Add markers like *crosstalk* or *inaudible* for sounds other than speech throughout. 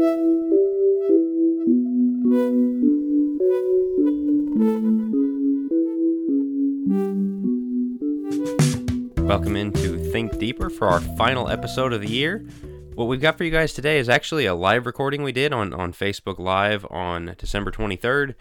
Welcome into Think Deeper for our final episode of the year. What we've got for you guys today is actually a live recording we did on, on Facebook Live on December 23rd.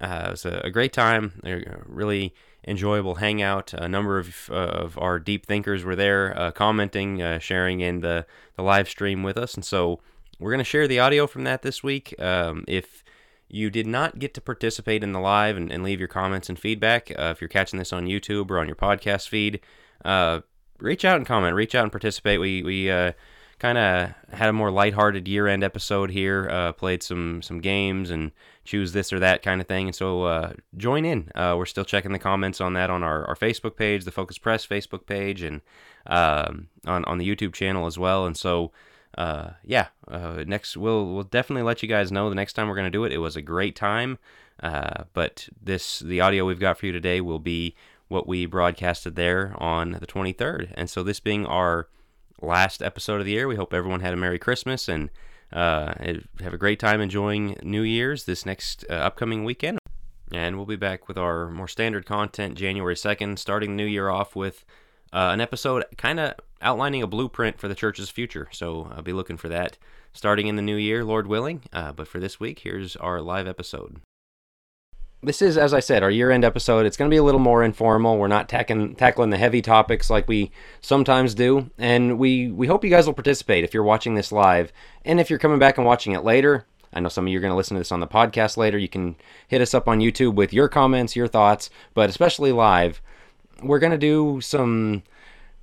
Uh, it was a, a great time, a really enjoyable hangout. A number of, uh, of our deep thinkers were there uh, commenting, uh, sharing in the, the live stream with us. And so we're going to share the audio from that this week. Um, if you did not get to participate in the live and, and leave your comments and feedback, uh, if you're catching this on YouTube or on your podcast feed, uh, reach out and comment. Reach out and participate. We we uh, kind of had a more lighthearted year-end episode here. Uh, played some some games and choose this or that kind of thing. And so uh, join in. Uh, we're still checking the comments on that on our, our Facebook page, the Focus Press Facebook page, and um, on on the YouTube channel as well. And so. Uh, yeah, uh, next we'll we'll definitely let you guys know the next time we're gonna do it. It was a great time, uh, but this the audio we've got for you today will be what we broadcasted there on the 23rd. And so, this being our last episode of the year, we hope everyone had a Merry Christmas and uh, have a great time enjoying New Year's this next uh, upcoming weekend. And we'll be back with our more standard content January 2nd, starting the new year off with uh, an episode kind of outlining a blueprint for the church's future. So I'll be looking for that starting in the new year, Lord willing. Uh, but for this week, here's our live episode this is, as I said, our year end episode. It's going to be a little more informal. We're not tackling tackling the heavy topics like we sometimes do, and we we hope you guys will participate if you're watching this live, and if you're coming back and watching it later. I know some of you are going to listen to this on the podcast later. You can hit us up on YouTube with your comments, your thoughts, but especially live, we're going to do some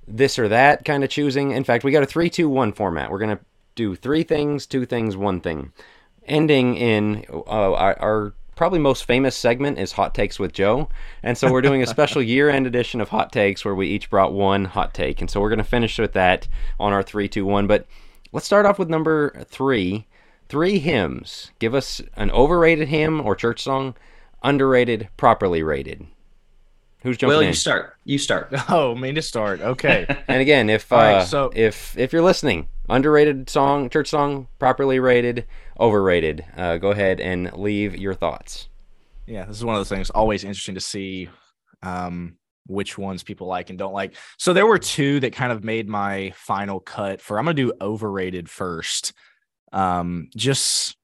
this or that kind of choosing. In fact, we got a three, two, one format. We're going to do three things, two things, one thing, ending in uh, our, our probably most famous segment is Hot Takes with Joe. And so we're doing a special *laughs* year end edition of Hot Takes where we each brought one hot take. And so we're going to finish with that on our 3 2 1. But let's start off with number three three hymns. Give us an overrated hymn or church song, underrated, properly rated. Who's jumping Will, in? you start. You start. *laughs* Oh, me to start. Okay. *laughs* and again, if uh, right, so- if if you're listening, underrated song, church song, properly rated, overrated, uh, go ahead and leave your thoughts. yeah, this is one of those things always interesting to see um, which ones people like and don't like. So there were two that kind of made my final cut for I'm gonna do overrated first. Um, just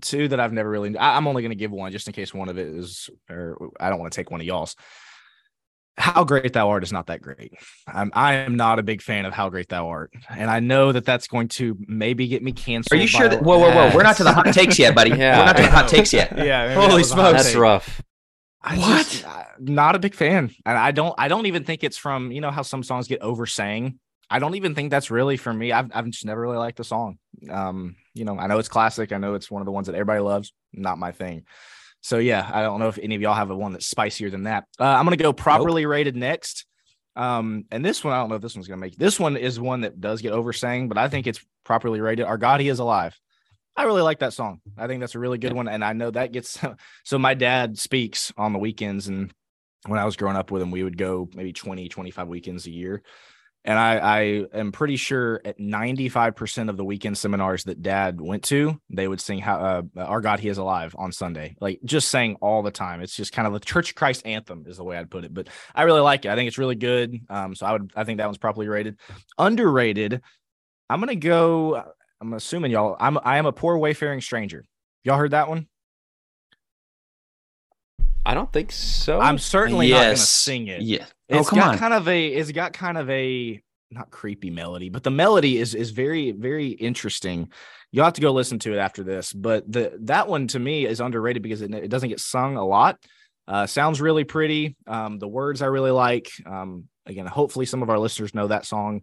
two that I've never really I, I'm only gonna give one just in case one of it is or I don't want to take one of y'all's. How great thou art is not that great. I'm I am not a big fan of how great thou art, and I know that that's going to maybe get me canceled. Are you sure that? Whoa, whoa, whoa! We're not to the hot takes yet, buddy. *laughs* Yeah. We're not to the hot takes yet. *laughs* Yeah, Holy that was a hot smokes. That's rough. I What? just, not a big fan, and I don't. I don't even think it's from you know how some songs get oversang. I don't even think that's really for me. I've I've just never really liked the song. Um, you know, I know it's classic. I know it's one of the ones that everybody loves. Not my thing. So yeah, I don't know if any of y'all have a one that's spicier than that. Uh, I'm gonna go properly rated next. Um, and this one, I don't know if this one's gonna make. This one is one that does get oversang, but I think it's properly rated. Our God, He is alive. I really like that song. I think that's a really good one, and I know that gets. *laughs* So my dad speaks on the weekends, and when I was growing up with him, we would go maybe 20, 25 weekends a year. And I, I am pretty sure at 95% of the weekend seminars that dad went to, they would sing how uh, our God, he is alive on Sunday, like just saying all the time. It's just kind of the church Christ anthem is the way I'd put it, but I really like it. I think it's really good. Um, so I would, I think that one's properly rated underrated. I'm going to go, I'm assuming y'all, I'm, I am a poor wayfaring stranger. Y'all heard that one? I don't think so. I'm certainly not going to sing it. Yeah. Oh, It's come got on. kind of a it's got kind of a not creepy melody, but the melody is is very very interesting. You'll have to go listen to it after this, but the that one to me is underrated because it, it doesn't get sung a lot. Uh, sounds really pretty. Um, the words I really like. Um, again, hopefully some of our listeners know that song.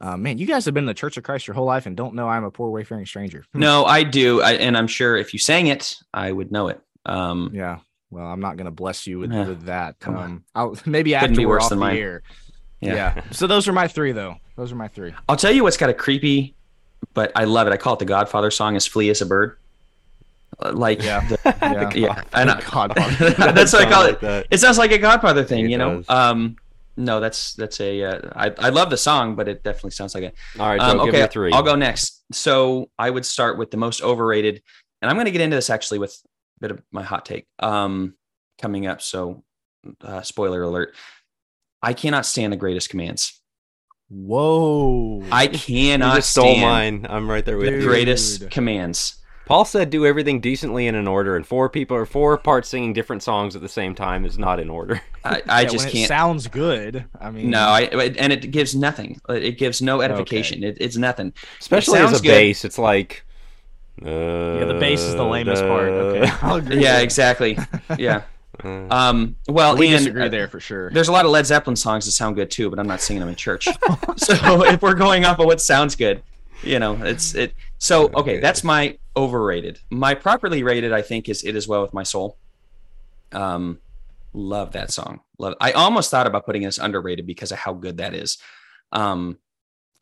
Uh, man, you guys have been in the Church of Christ your whole life and don't know I'm a poor wayfaring stranger. Hmm. No, I do, I, and I'm sure if you sang it, I would know it. Um, Yeah. Well, I'm not going to bless you with, Yeah, with that. come on. um, I'll, *laughs* maybe Couldn't after be we're worse off than the mine. air. Yeah. yeah. *laughs* So those are my three, though. Those are my three. I'll tell you what's kind of creepy, but I love it. I call it the Godfather song. Is "Flee as a Bird." Uh, Like, Yeah. the- *laughs* Yeah. yeah, I know. God, That's what I call Sound it. like that. It sounds like a Godfather thing, It you know. does. Um, No, that's that's a. Uh, I I love the song, but it definitely sounds like it. All right, Joe, Um, give okay, me three. I'll go next. So I would start with the most overrated, and I'm going to get into this actually with a bit of my hot take um, coming up. So, uh, spoiler alert: I cannot stand the greatest commands. Whoa. I You cannot just stole stand mine. I'm right there with the Dude. you. greatest commands. Paul said do everything decently and in order, and four people or four parts singing different songs at the same time is not in order. *laughs* I, I Yeah, just when can't. sounds good. I mean, no, I and it gives nothing. It gives no edification. It, it's nothing. Especially as a good. bass, it's like. Uh, yeah, the bass is the lamest part. Okay, *laughs* I'll. Yeah, exactly. Yeah. *laughs* Uh, Um. Well, we and, disagree uh, there for sure. There's a lot of Led Zeppelin songs that sound good too, but I'm not singing them in church. *laughs* so if we're going off of what sounds good, you know, it's it. So okay, Okay. that's my overrated. My properly rated, I think, is "It Is Well with My Soul." Um, love that song. Love. I almost thought about putting it as underrated because of how good that is. Um,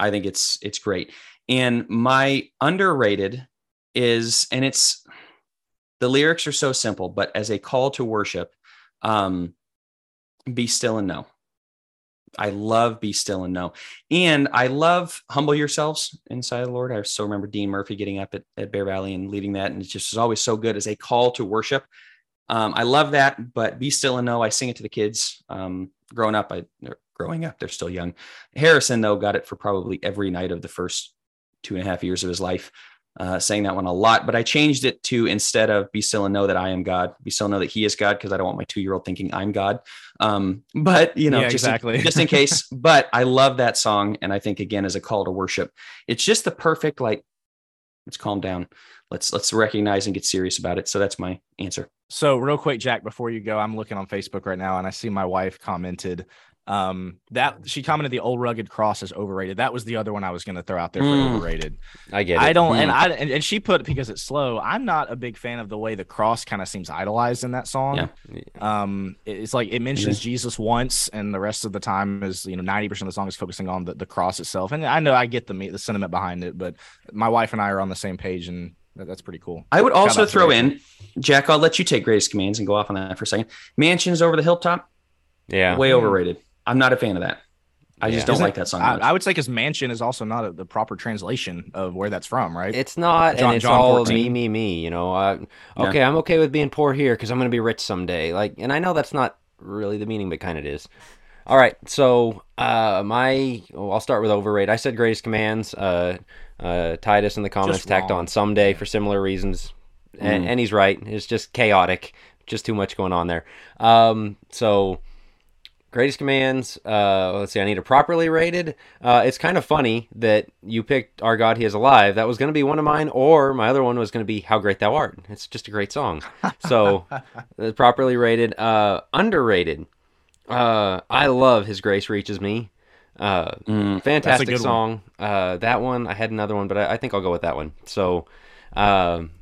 I think it's it's great. And my underrated is, and it's the lyrics are so simple, but as a call to worship, um, be still and know. I love be still and know. And I love humble yourselves inside the Lord. I still remember Dean Murphy getting up at, at Bear Valley and leading that. And it just is always so good as a call to worship. Um, I love that, but be still and know. I sing it to the kids. Um, growing up, I growing up, they're still young. Harrison, though, got it for probably every night of the first two and a half years of his life uh, saying that one a lot, but I changed it to instead of be still and know that I am God, be still and know that He is God, because I don't want my two year old thinking I'm God. Um, but you know, Yeah, just exactly. in, just in case. *laughs* But I love that song, and I think again as a call to worship, it's just the perfect like. Let's calm down. Let's let's recognize and get serious about it. So that's my answer. So real quick, Jack, before you go, I'm looking on Facebook right now and I see my wife commented um that she commented the old rugged cross is overrated. That was the other one I was gonna throw out there for Mm. overrated. I get it. I don't and Mm. I and, and she put it because it's slow. I'm not a big fan of the way the cross kind of seems idolized in that song. Yeah. Um it- it's like it mentions Jesus once and the rest of the time is you know 90% of the song is focusing on the, the cross itself. And I know I get the me- the sentiment behind it, but my wife and I are on the same page and that's pretty cool. I would Shout also throw in, Jack. I'll let you take greatest commands and go off on that for a second. Mansions over the hilltop, Yeah. way overrated. I'm not a fan of that. I just don't Isn't- like that song. I. I would say because mansion is also not a, the proper translation of where that's from, right? It's not, John- and it's John all 14. me, me, me. You know, uh, Yeah. okay, I'm okay with being poor here because I'm going to be rich someday. Like, and I know that's not really the meaning, but kind of is. All right, so uh, my, well, I'll start with overrated. I said greatest commands. Uh, uh, Titus in the comments Just tacked wrong. on someday for similar reasons, and, Mm. and he's right. It's just chaotic, just too much going on there. Um, so greatest commands. Uh, let's see. I need a properly rated. Uh, it's kind of funny that you picked "Our God, He Is Alive." That was going to be one of mine, or my other one was going to be "How Great Thou Art." It's just a great song. So *laughs* uh, properly rated. Uh, underrated. Uh, I love His Grace Reaches Me. Uh, Mm. fantastic good one. song. Uh, that one I had another one, but I, I think I'll go with that one. So, um,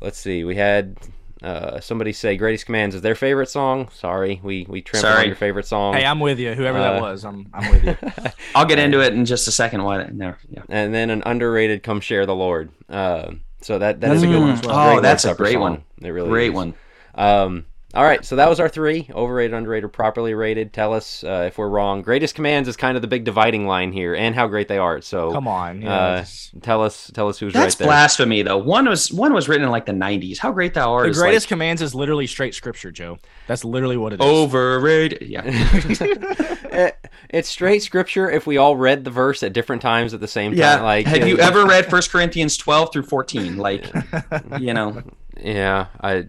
let's see. We had uh, somebody say "Greatest Commands" is their favorite song. Sorry, we we trampled on your favorite song. hey, I'm with you. Whoever Uh, that was, I'm I'm with you. *laughs* I'll get into it in just a second. Why? No, yeah. and then an underrated "Come Share the Lord." Uh, so that that is a good one. Mm. as Oh, well. Great that's a great song. one. It really Great is. one. Um, all right, so that was our three: overrated, underrated, properly rated. Tell us uh, if we're wrong. Greatest commands is kind of the big dividing line here, and how great they are. So Come on. Yeah, uh, tell us, tell us who's That's right there. blasphemy, though. One was one was written in like the '90s. How great thou art! the is, greatest like, commands is literally straight scripture, Joe. That's literally what it is. overrated. Yeah. It- *laughs* it's straight scripture. If we all read the verse at different times at the same time, Yeah. like Have you uh, ever read First Corinthians 12 through 14? Like, you know, *laughs* Yeah, I.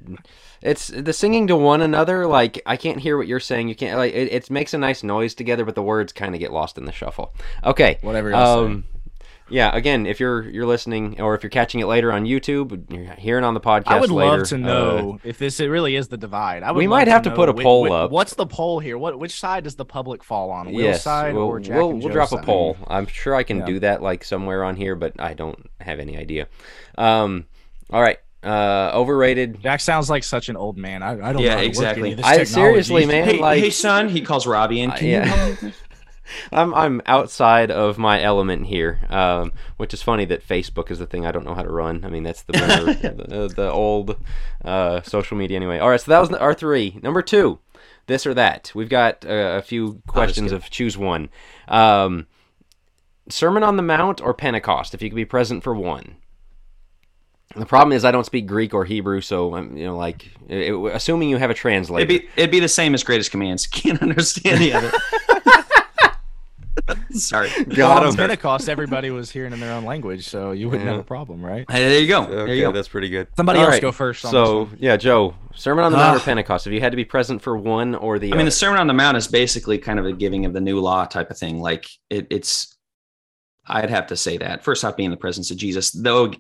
It's the singing to one another. Like I can't hear what you're saying. You can't like it. It makes a nice noise together, but the words kind of get lost in the shuffle. Okay. Whatever. Um, yeah. Again, if you're you're listening, or if you're catching it later on YouTube, you're hearing on the podcast. I would later, love to uh, know if this it really is the divide. I would We might have to know put a which- poll which- up. What's the poll here? What which side does the public fall on? Will's yes, side we'll, or Jack we'll, we'll drop a poll. I'm sure I can Yeah. do that like somewhere on here, but I don't have any idea. Um, all right. Uh, overrated. Jack sounds like such an old man. I, I don't Yeah, know how exactly. Work any of this I technology. seriously, man. hey, like- hey, son, he calls Robbie in. Uh, Can yeah. you? *laughs* I'm I'm outside of my element here, um, which is funny that Facebook is the thing I don't know how to run. I mean, that's the better, *laughs* the, the old uh, social media anyway. All right, so that was our three. Number two, this or that. We've got uh, a few questions of choose one. Um, Sermon on the Mount or Pentecost, if you could be present for one. The problem is I don't speak Greek or Hebrew, so I'm you know like it, assuming you have a translator. It'd be it'd be the same as Greatest Commands. *laughs* Can't understand the other. *laughs* Sorry. Got Well, him. Pentecost, everybody was hearing in their own language, so you wouldn't Yeah. have a problem, right? Hey, there you go. there you go. that's pretty good. Somebody All else right, go first. So yeah, Joe, Sermon on the Mount or ah. Pentecost? If you had to be present for one or the I mean, the Sermon on the Mount is basically kind of a giving of the new law type of thing. Like it, it's, I'd have to say that first off, being in the presence of Jesus, though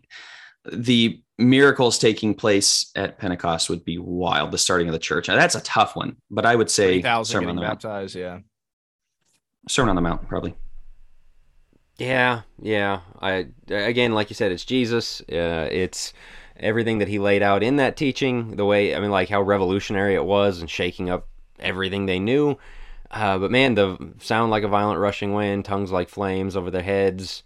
the miracles taking place at Pentecost would be wild. The starting of the church. Now, that's a tough one, but I would say 3,000 Sermon on getting the Mount. yeah. Sermon on the Mount, probably. Yeah, yeah. I again, like you said, it's Jesus. Uh, it's everything that he laid out in that teaching. The way I mean, like how revolutionary it was and shaking up everything they knew. Uh, but man, the sound like a violent rushing wind, tongues like flames over their heads,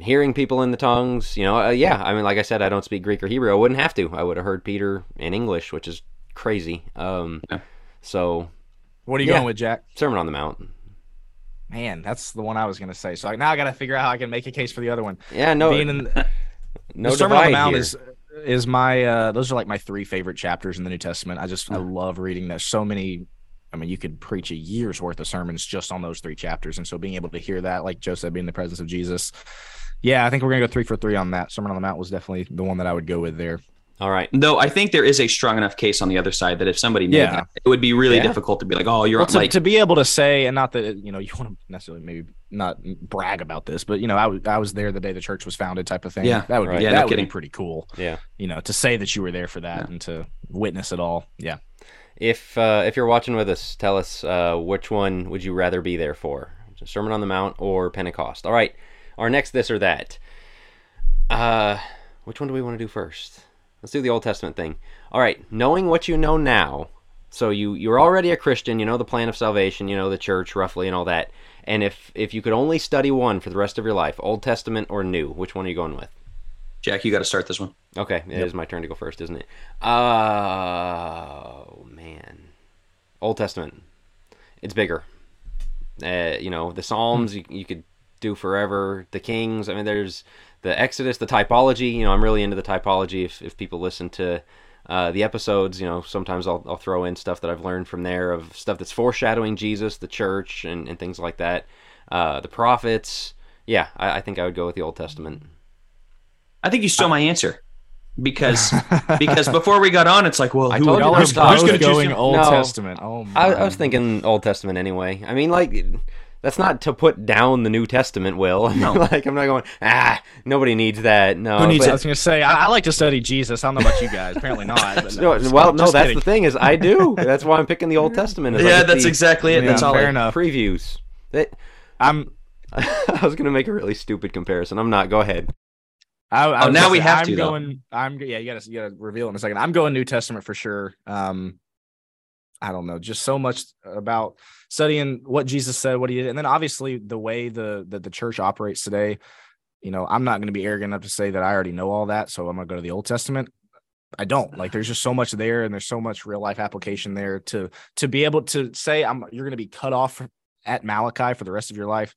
hearing people in the tongues. You know, uh, yeah. I mean, like I said, I don't speak Greek or Hebrew. I wouldn't have to. I would have heard Peter in English, which is crazy. Um, Yeah. so What are you Yeah. going with, Jack? Sermon on the Mount. Man, that's the one I was going to say. So now I got to figure out how I can make a case for the other one. Yeah, no, Being in *laughs* no the Sermon on the Mount here. is is my uh those are like my three favorite chapters in the New Testament. I just I love reading that. So many I mean, you could preach a year's worth of sermons just on those three chapters. And so being able to hear that, like Joseph being in the presence of Jesus. Yeah, I think we're gonna go three for three on that. Sermon on the Mount was definitely the one that I would go with there. All right. Though I think there is a strong enough case on the other side that if somebody made Yeah. that, it would be really Yeah. difficult to be like, oh, you're Well, to, like, to be able to say, and not that you know you want to necessarily maybe not brag about this, but you know I was I was there the day the church was founded, type of thing. Yeah. that would Right. be Yeah, that no would kidding. be pretty cool. Yeah. You know, to say that you were there for that Yeah. and to witness it all. Yeah, If uh, if you're watching with us, tell us uh, which one would you rather be there for, Sermon on the Mount or Pentecost? All right, our next this or that. Uh, which one do we want to do first? Let's do the Old Testament thing. All right, knowing what you know now, so you you're already a Christian, you know the plan of salvation, you know the church roughly and all that. And if if you could only study one for the rest of your life, Old Testament or New, which one are you going with? Jack, you got to start this one. Okay, it is my turn to go first, isn't it? Oh man, Old Testament. It's bigger. Uh, you know, the Psalms you, you could do forever. The Kings. I mean, there's the Exodus, the typology. You know, I'm really into the typology. If if people listen to uh, the episodes, you know, sometimes I'll I'll throw in stuff that I've learned from there of stuff that's foreshadowing Jesus, the church, and, and things like that. Uh, the prophets. Yeah, I, I think I would go with the Old Testament. I think you stole my answer because *laughs* because before we got on, it's like, well, I who told you Y'all there's are those both gonna choose? Old No. Testament. Oh. I, I was thinking Old Testament anyway. I mean, like, that's not to put down the New Testament, Will. *laughs* No. like, I'm not going, ah, nobody needs that. No. Who needs I was gonna say I, I like to study Jesus. I don't know about you guys. Apparently not. But *laughs* No, just- well, no, just that's kidding. the thing is I do. That's why I'm picking the Old Testament. Yeah, get that's the exactly it. Yeah, that's all. fair I, enough. Previews. That, I'm. *laughs* I was going to make a really stupid comparison. I'm not. Go ahead. I, I oh, now we say, have I'm to, though. going. I'm. Yeah, you gotta. You gotta reveal in a second. I'm going New Testament for sure. Um, I don't know, just so much about studying what Jesus said, what he did, and then obviously the way the that the church operates today. You know, I'm not going to be arrogant enough to say that I already know all that, so I'm going to go to the Old Testament. I don't like. There's just so much there, and there's so much real life application there to to be able to say I'm. You're going to be cut off at Malachi for the rest of your life.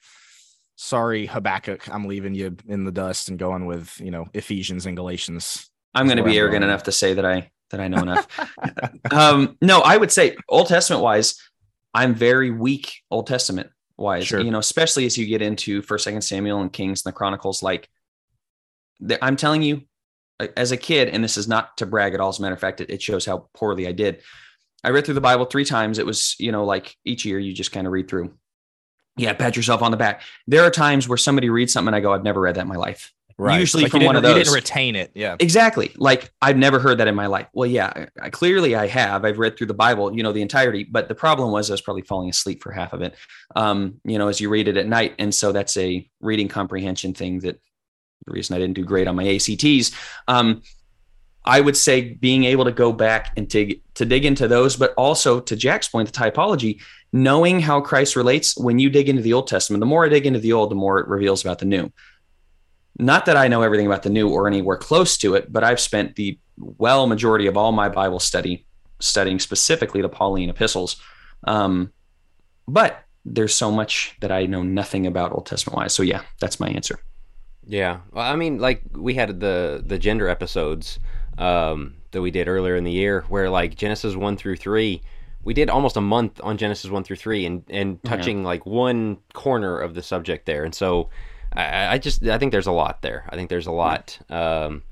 Sorry, Habakkuk, I'm leaving you in the dust and going with you know Ephesians and Galatians. I'm going to be arrogant enough to say that I that I know enough. *laughs* um, no, I would say Old Testament wise, I'm very weak Old Testament wise. Sure. You know, especially as you get into First, Second Samuel and Kings and the Chronicles. Like, I'm telling you, as a kid, and this is not to brag at all. As a matter of fact, it, it shows how poorly I did. I read through the Bible three times. It was, you know, like each year you just kind of read through. Yeah, pat yourself on the back. There are times where somebody reads something and I go, I've never read that in my life. Usually Like, from one of didn't- You didn't retain it. Yeah. Exactly. Like I've never heard that in my life. Well, yeah, I, clearly I have. I've read through the Bible, you know, the entirety. But the problem was I was probably falling asleep for half of it. Um, you know, as you read it at night, and so that's a reading comprehension thing. That the reason I didn't do great on my ACTs. Um, I would say being able to go back and dig to dig into those, but also to Jack's point, the typology, knowing how Christ relates. When you dig into the Old Testament, the more I dig into the Old, the more it reveals about the New. Not that I know everything about the New or anywhere close to it, but I've spent the well majority of all my Bible study studying specifically the Pauline epistles. Um, but there's so much that I know nothing about Old Testament wise. So yeah, that's my answer. Yeah, well, I mean, like we had the the gender episodes um, that we did earlier in the year, where like Genesis one through three, we did almost a month on Genesis one through three, and and touching like one corner of the subject there, and so I, I just I think there's a lot there. I think there's a lot. Um,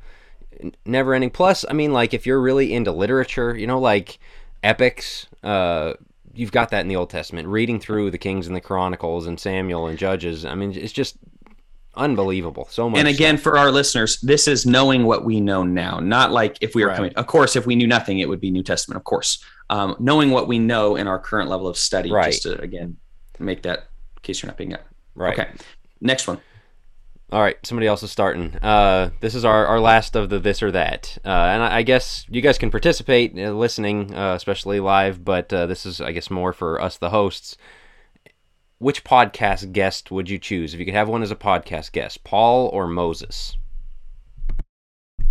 never ending. Plus, I mean, like if you're really into literature, you know, like epics. Uh, you've got that in the Old Testament. Reading through the Kings and the Chronicles and Samuel and Judges. I mean, it's just unbelievable. So much. And again, stuff. for our listeners, this is knowing what we know now, not like if we were Right. coming. Of course, if we knew nothing, it would be New Testament. Of course, um, knowing what we know in our current level of study, Right. just to again make that in case you're not being up. right. Okay, next one. All right, somebody else is starting. Uh, this is our, our last of the this or that, uh, and I, I guess you guys can participate uh, listening, uh, especially live. But uh, this is, I guess, more for us, the hosts. Which podcast guest would you choose if you could have one as a podcast guest, Paul or Moses?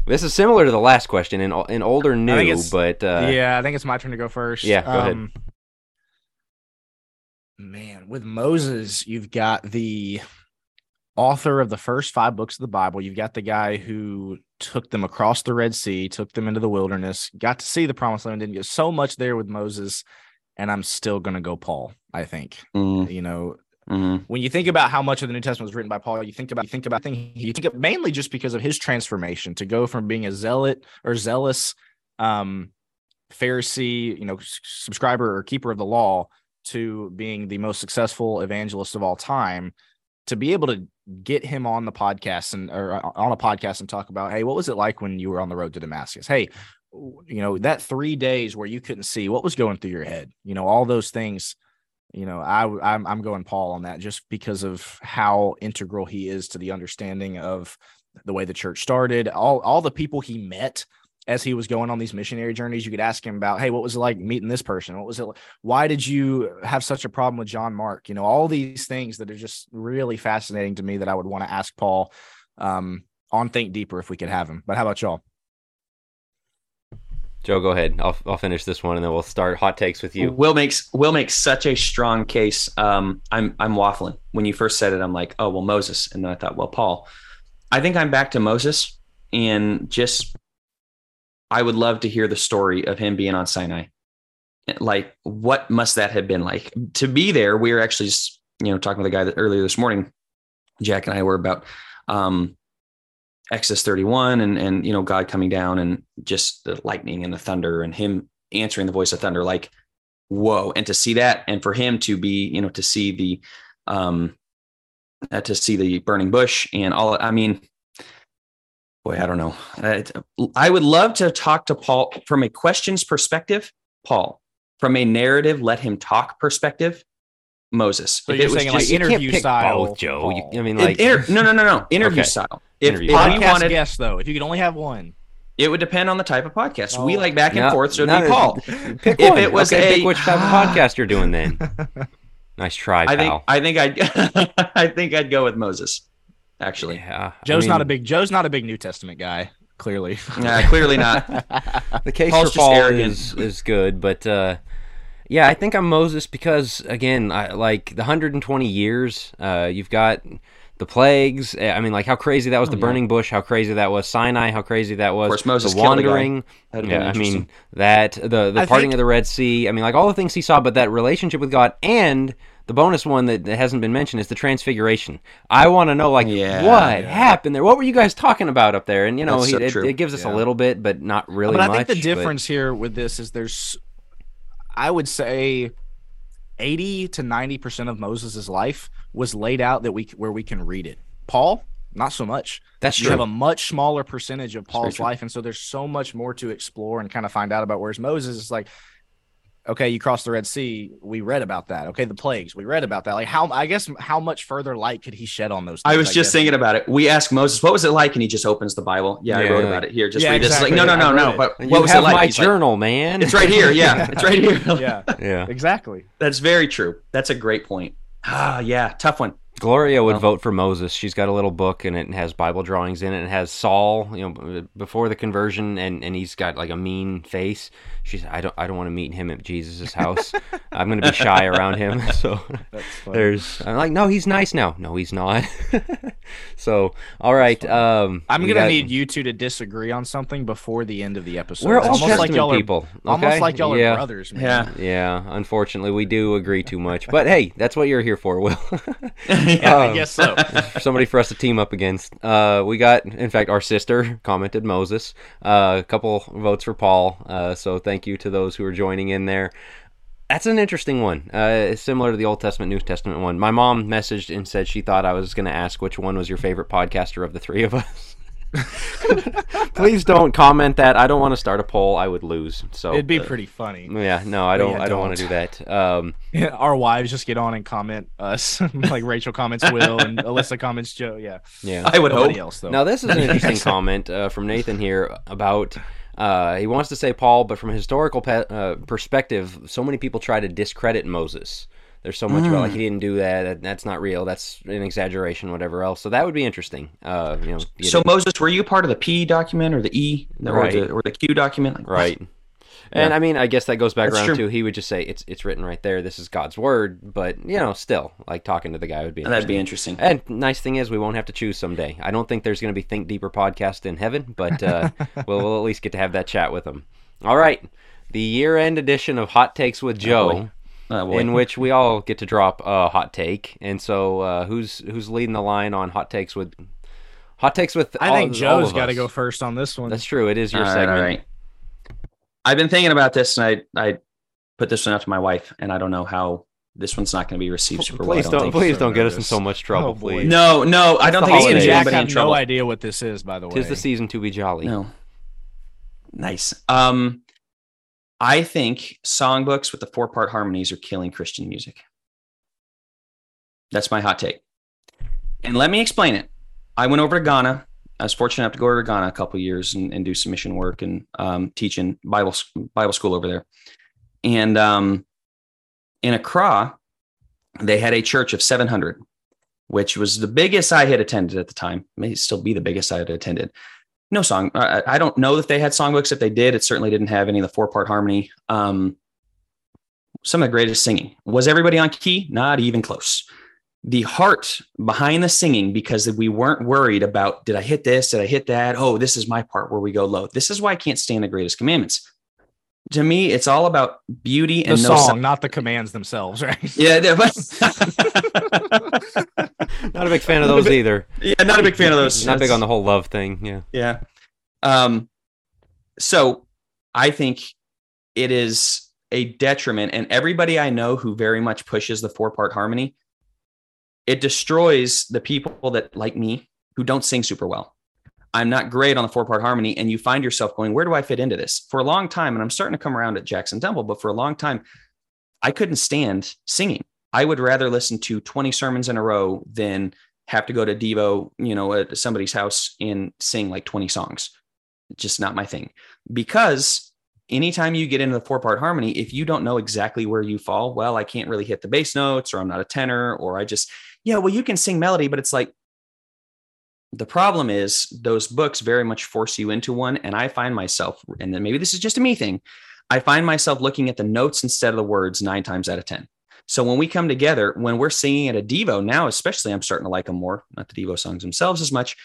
This is similar to the last question in in old or new, but uh, yeah, I think it's my turn to go first. Yeah, go ahead. Man, with Moses, you've got the author of the first five books of the Bible. You've got the guy who took them across the Red Sea, took them into the wilderness, got to see the promised land, didn't get so much there with Moses. And I'm still going to go Paul, I think. Mm, You know, mhm. when you think about how much of the New Testament was written by Paul, you think about you think about thing you think of mainly just because of his transformation to go from being a zealot or zealous um Pharisee, you know, subscriber or keeper of the law to being the most successful evangelist of all time to be able to get him on the podcast and or uh, on a podcast and talk about, hey, what was it like when you were on the road to Damascus? Hey, you know, that 3 days where you couldn't see, what was going through your head? You know, all those things you know i I'm, I'm going paul on that just because of how integral he is to the understanding of the way the church started all all the people he met as he was going on these missionary journeys you could ask him about hey what was it like meeting this person what was it like? why did you have such a problem with john mark you know all these things that are just really fascinating to me that i would want to ask paul um on think deeper if we could have him but how about y'all Joe, go ahead. I'll I'll finish this one and then we'll start hot takes with you. Will makes Will makes such a strong case. Um, I'm I'm waffling. When you first said it, I'm like, oh well, Moses, and then I thought, well, Paul. I think I'm back to Moses, and just I would love to hear the story of him being on Sinai. Like, what must that have been like to be there? We were actually you know talking with a guy that earlier this morning. Jack and I were about um, Exodus 31 and and you know God coming down and just the lightning and the thunder and him answering the voice of thunder like whoa and to see that and for him to be you know to see the um uh, to see the burning bush and all I mean boy I don't know Uh, I would love to talk to Paul from a questions perspective Paul from a narrative let him talk perspective Moses So If you're it was saying, like, just- You can't interview pick style both, Joe. You- I mean, like, inter- no no no no *laughs* interview Okay. style if, Interview if style. we podcast wanted guest though if you could only have one it would depend on the type of podcast we Oh. like back and No, forth so it'd no, be Paul *laughs* Pick If one. it was okay, a- pick which type of *gasps* podcast you're doing then. *laughs* Nice try, I think. I think I'd I think I'd go with Moses. Actually, yeah, I Joe's not a big Joe's not a big New Testament guy, clearly. *laughs* Yeah, clearly not. *laughs* The case Paul's for Paul arrogant. is is good, but uh, yeah, I think I'm Moses because again, I like the 120 years. Uh, you've got the plagues. eh, I mean, like how crazy that was. Oh, the yeah. burning bush. How crazy that was. Sinai. How crazy that was. Of course, Moses the killed a guy. wandering. That'd Yeah, I mean that the the I parting think- of the Red Sea. I mean, like all the things he saw, but that relationship with God and the bonus one that, that hasn't been mentioned is the transfiguration. I want to know like Yeah, what yeah. happened there. What were you guys talking about up there? And you know, he, so it, it gives us Yeah. a little bit, but not really but I much. think the but- difference here with this is there's, I would say, eighty to ninety percent of Moses' life was laid out that we where we can read it. Paul, not so much. That's You true. have a much smaller percentage of Paul's life, and so there's so much more to explore and kind of find out about. Whereas Moses is like, okay, you crossed the Red Sea, we read about that. Okay, the plagues, we read about that. Like how I guess how much further light could he shed on those? Things, I things, was just guess? thinking about it. We asked Moses, "What was it like?" And he just opens the Bible. Yeah, I wrote like- about it here. Just Yeah, read this. Like, no, no, no, no. it. But You what was have it like? my He's like, journal, man. it's right here. Yeah, it's right here. *laughs* Yeah, yeah. exactly. That's very true. That's a great point. Ah, yeah, tough one. Gloria would Well- vote for Moses. She's got a little book and it has Bible drawings in it. It has Saul, you know, before the conversion, and, and he's got like a mean face. She said, "I don't, I don't want to meet him at Jesus' house. I'm going to be shy around him." *laughs* So That's funny. there's, I'm like, no, he's nice now. No, he's not. *laughs* so all right, um, I'm gonna need you two to disagree on something before the end of the episode. We're all almost like Testament y'all are people. almost like y'all yeah. are brothers. Man. Yeah. Yeah, unfortunately, we do agree too much. But hey, that's what you're here for, Will. *laughs* yeah, I Um, guess so. somebody for us to team up against. Uh, we got, in fact, our sister commented Moses. Uh, a couple votes for Paul. Uh, so thank you to those who are joining in there. That's an interesting one. Uh, it's similar to the Old Testament, New Testament one. My mom messaged and said she thought I was going to ask which one was your favorite podcaster of the three of us. *laughs* Please don't comment that. I don't want to start a poll. I would lose. So It'd be uh, pretty funny. Yeah, no, I don't. yeah, I don't want to don't. that. Um, *laughs* Our wives just get on and comment us, *laughs* like Rachel comments Will and Alyssa comments Joe. Yeah, yeah. I would nobody hope. else though. Now, this is an interesting comment uh, from Nathan here about. Uh, he wants to say Paul, but from a historical pe- uh, perspective, so many people try to discredit Moses. There's so much about like he didn't do that. that- That's not real. That's an exaggeration. Whatever else. So that would be interesting. Uh, you know. So Moses, were you part of the P document or the E or Right. the or the Q document? Like, right. And Yeah. I mean, I guess that goes back That's around true. too. He would just say it's it's written right there. This is God's word. But you know, still, like talking to the guy would be. That'd be interesting. interesting. And nice thing is, we won't have to choose someday. I don't think there's going to be Think Deeper podcast in heaven, but uh, *laughs* we'll, we'll at least get to have that chat with him. All right, the year-end edition of Hot Takes with Joe. Oh, boy. in which we all get to drop a hot take. And so, uh, who's who's leading the line on Hot Takes with Hot Takes with? I all- think Joe's got to go first on this one. That's true. It is your All right, segment. all right. I've been thinking about this, and I I put this one out to my wife, and I don't know how this one's not going to be received super well. I Please don't, please so don't get us in so much trouble, Oh, please. No, no, I don't think it's Me going and to holidays. get Jack anybody in have no idea what this is, by the way. Tis the season to be jolly. No. Nice. Um, I think songbooks with the four part harmonies are killing Christian music. That's my hot take. And let me explain it. I went over to Ghana. I was fortunate enough to go to Ghana a couple years and, and do some mission work and um, teach in Bible Bible school over there. And um, in Accra, they had a church of 700, which was the biggest I had attended at the time. May still be the biggest I had attended no song. I, I don't know if they had songbooks. If they did, it certainly didn't have any of the four part harmony. Um, some of the greatest singing. Was everybody on key? Not even close. The heart behind the singing, because we weren't worried about did I hit this? Did I hit that? Oh, this is my part where we go low. This is why I can't stand the greatest commandments. To me, it's all about beauty the and no song, sound. not the commands themselves, right? *laughs* Yeah, they're- *laughs* Not a big fan of those either. yeah, not a big fan of those. Not big on the whole love thing. Yeah. Yeah. Um, so I think it is a detriment, and everybody I know who very much pushes the four part harmony, it destroys the people that like me who don't sing super well. I'm not great on the four part harmony, and you find yourself going, Where do I fit into this? For a long time, and I'm starting to come around at Jackson Temple, but for a long time, I couldn't stand singing. I would rather listen to 20 sermons in a row than have to go to Devo, you know, at somebody's house and sing like 20 songs. Just not my thing. Because anytime you get into the four part harmony, if you don't know exactly where you fall, well, I can't really hit the bass notes, or I'm not a tenor, or I just, yeah, well, you can sing melody, but it's like, the problem is those books very much force you into one. And I find myself, and then maybe this is just a me thing, I find myself looking at the notes instead of the words nine times out of 10. So when we come together, when we're singing at a Devo now, especially, I'm starting to like them more, not the Devo songs themselves as much,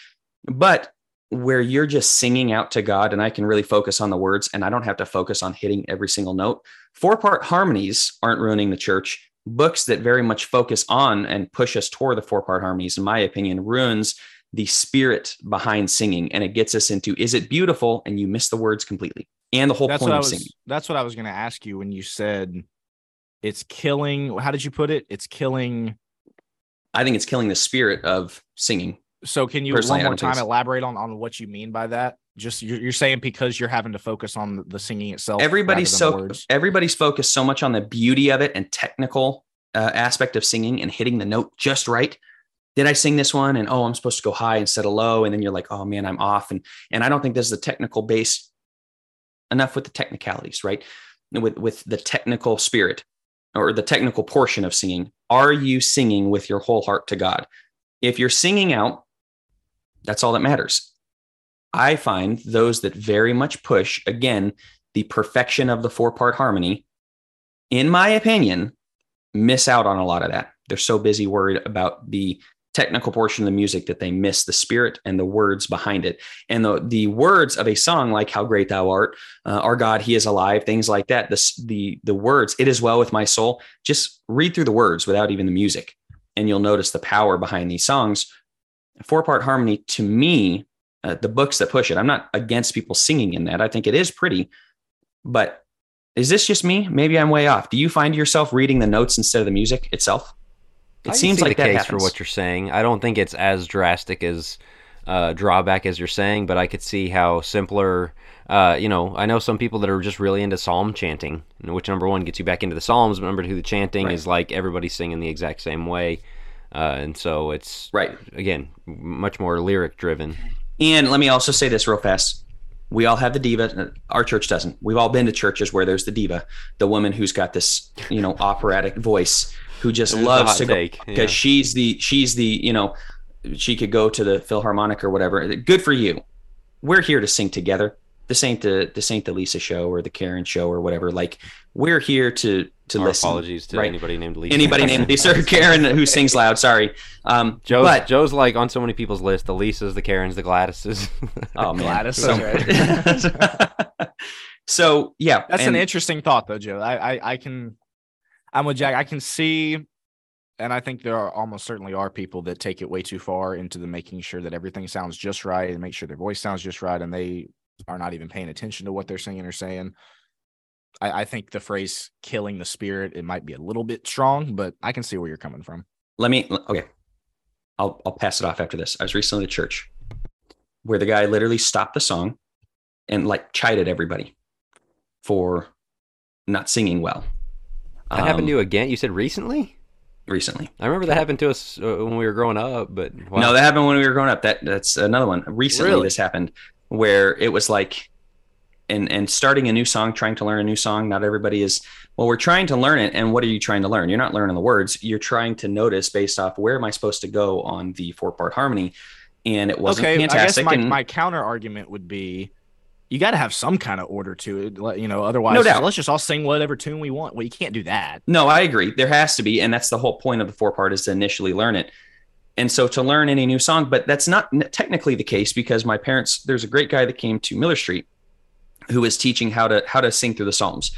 but where you're just singing out to God and I can really focus on the words and I don't have to focus on hitting every single note. Four part harmonies aren't ruining the church. Books that very much focus on and push us toward the four part harmonies, in my opinion, ruins the spirit behind singing and it gets us into is it beautiful and you miss the words completely and the whole that's point of was. singing. That's what I was going to ask you when you said it's killing. How did you put it? It's killing. I think it's killing the spirit of singing. So can you Personally, one more time elaborate on on what you mean by that? Just you're, you're saying because you're having to focus on the singing itself. everybody's rather than the so words? everybody's focused so much on the beauty of it and technical uh, aspect of singing and hitting the note just right did i sing this one and oh i'm supposed to go high instead of low and then you're like oh man i'm off and and i don't think there's the technical base enough with the technicalities right with with the technical spirit or the technical portion of singing are you singing with your whole heart to God? If you're singing out, that's all that matters. I find those that very much push, again, the perfection of the four part harmony, in my opinion, miss out on a lot of that. They're so busy worried about the technical portion of the music that they miss the spirit and the words behind it. And the, the words of a song like How Great Thou Art, uh, Our God, He is Alive, things like that, the, the, the words, It is Well with My Soul, just read through the words without even the music. And you'll notice the power behind these songs. Four part harmony, to me, uh, the books that push it, I'm not against people singing in that. I think it is pretty. But is this just me? Maybe I'm way off. Do you find yourself reading the notes instead of the music itself? It seems like the case happens. for what you're saying. I don't think it's as drastic as uh, drawback as you're saying, but I could see how simpler. Uh, you know, I know some people that are just really into psalm chanting, which number one gets you back into the psalms, but number two, the chanting right. is like everybody singing the exact same way, uh, and so it's right again much more lyric driven. And let me also say this real fast: we all have the diva. Our church doesn't. We've all been to churches where there's the diva, the woman who's got this, you know, operatic voice who just loves to go because yeah. she's the she's the you know she could go to the Philharmonic or whatever. Good for you. We're here to sing together. This ain't the this ain't the Lisa show or the Karen show or whatever. Like we're here to to Our listen. Apologies to right? anybody named Lisa. Anybody named Lisa or Karen who sings loud. Sorry. Um, Joe's, but, Joe's like on so many people's list: the Lisas, the Karens, the Gladyses. *laughs* oh Gladys. So, right. *laughs* so yeah, that's and, an interesting thought, though, Joe. I, I I can I'm with Jack. I can see, and I think there are almost certainly are people that take it way too far into the making sure that everything sounds just right and make sure their voice sounds just right, and they are not even paying attention to what they're singing or saying. I, I think the phrase "killing the spirit" it might be a little bit strong, but I can see where you're coming from. Let me okay. I'll I'll pass it off after this. I was recently at church where the guy literally stopped the song and like chided everybody for not singing well that um, happened to you again? You said recently? Recently. I remember that happened to us uh, when we were growing up, but wow. no, that happened when we were growing up. That that's another one. Recently, really? this happened where it was like, and and starting a new song, trying to learn a new song. Not everybody is. Well, we're trying to learn it, and what are you trying to learn? You're not learning the words. You're trying to notice based off where am I supposed to go on the four part harmony, and it wasn't okay, fantastic. I guess my, and, my counter argument would be you got to have some kind of order to it, you know. Otherwise, no doubt. let's just all sing whatever tune we want. Well, you can't do that. No, I agree. There has to be, and that's the whole point of the four part is to initially learn it. And so to learn any new song, but that's not technically the case because my parents. There's a great guy that came to Miller Street, who was teaching how to how to sing through the Psalms,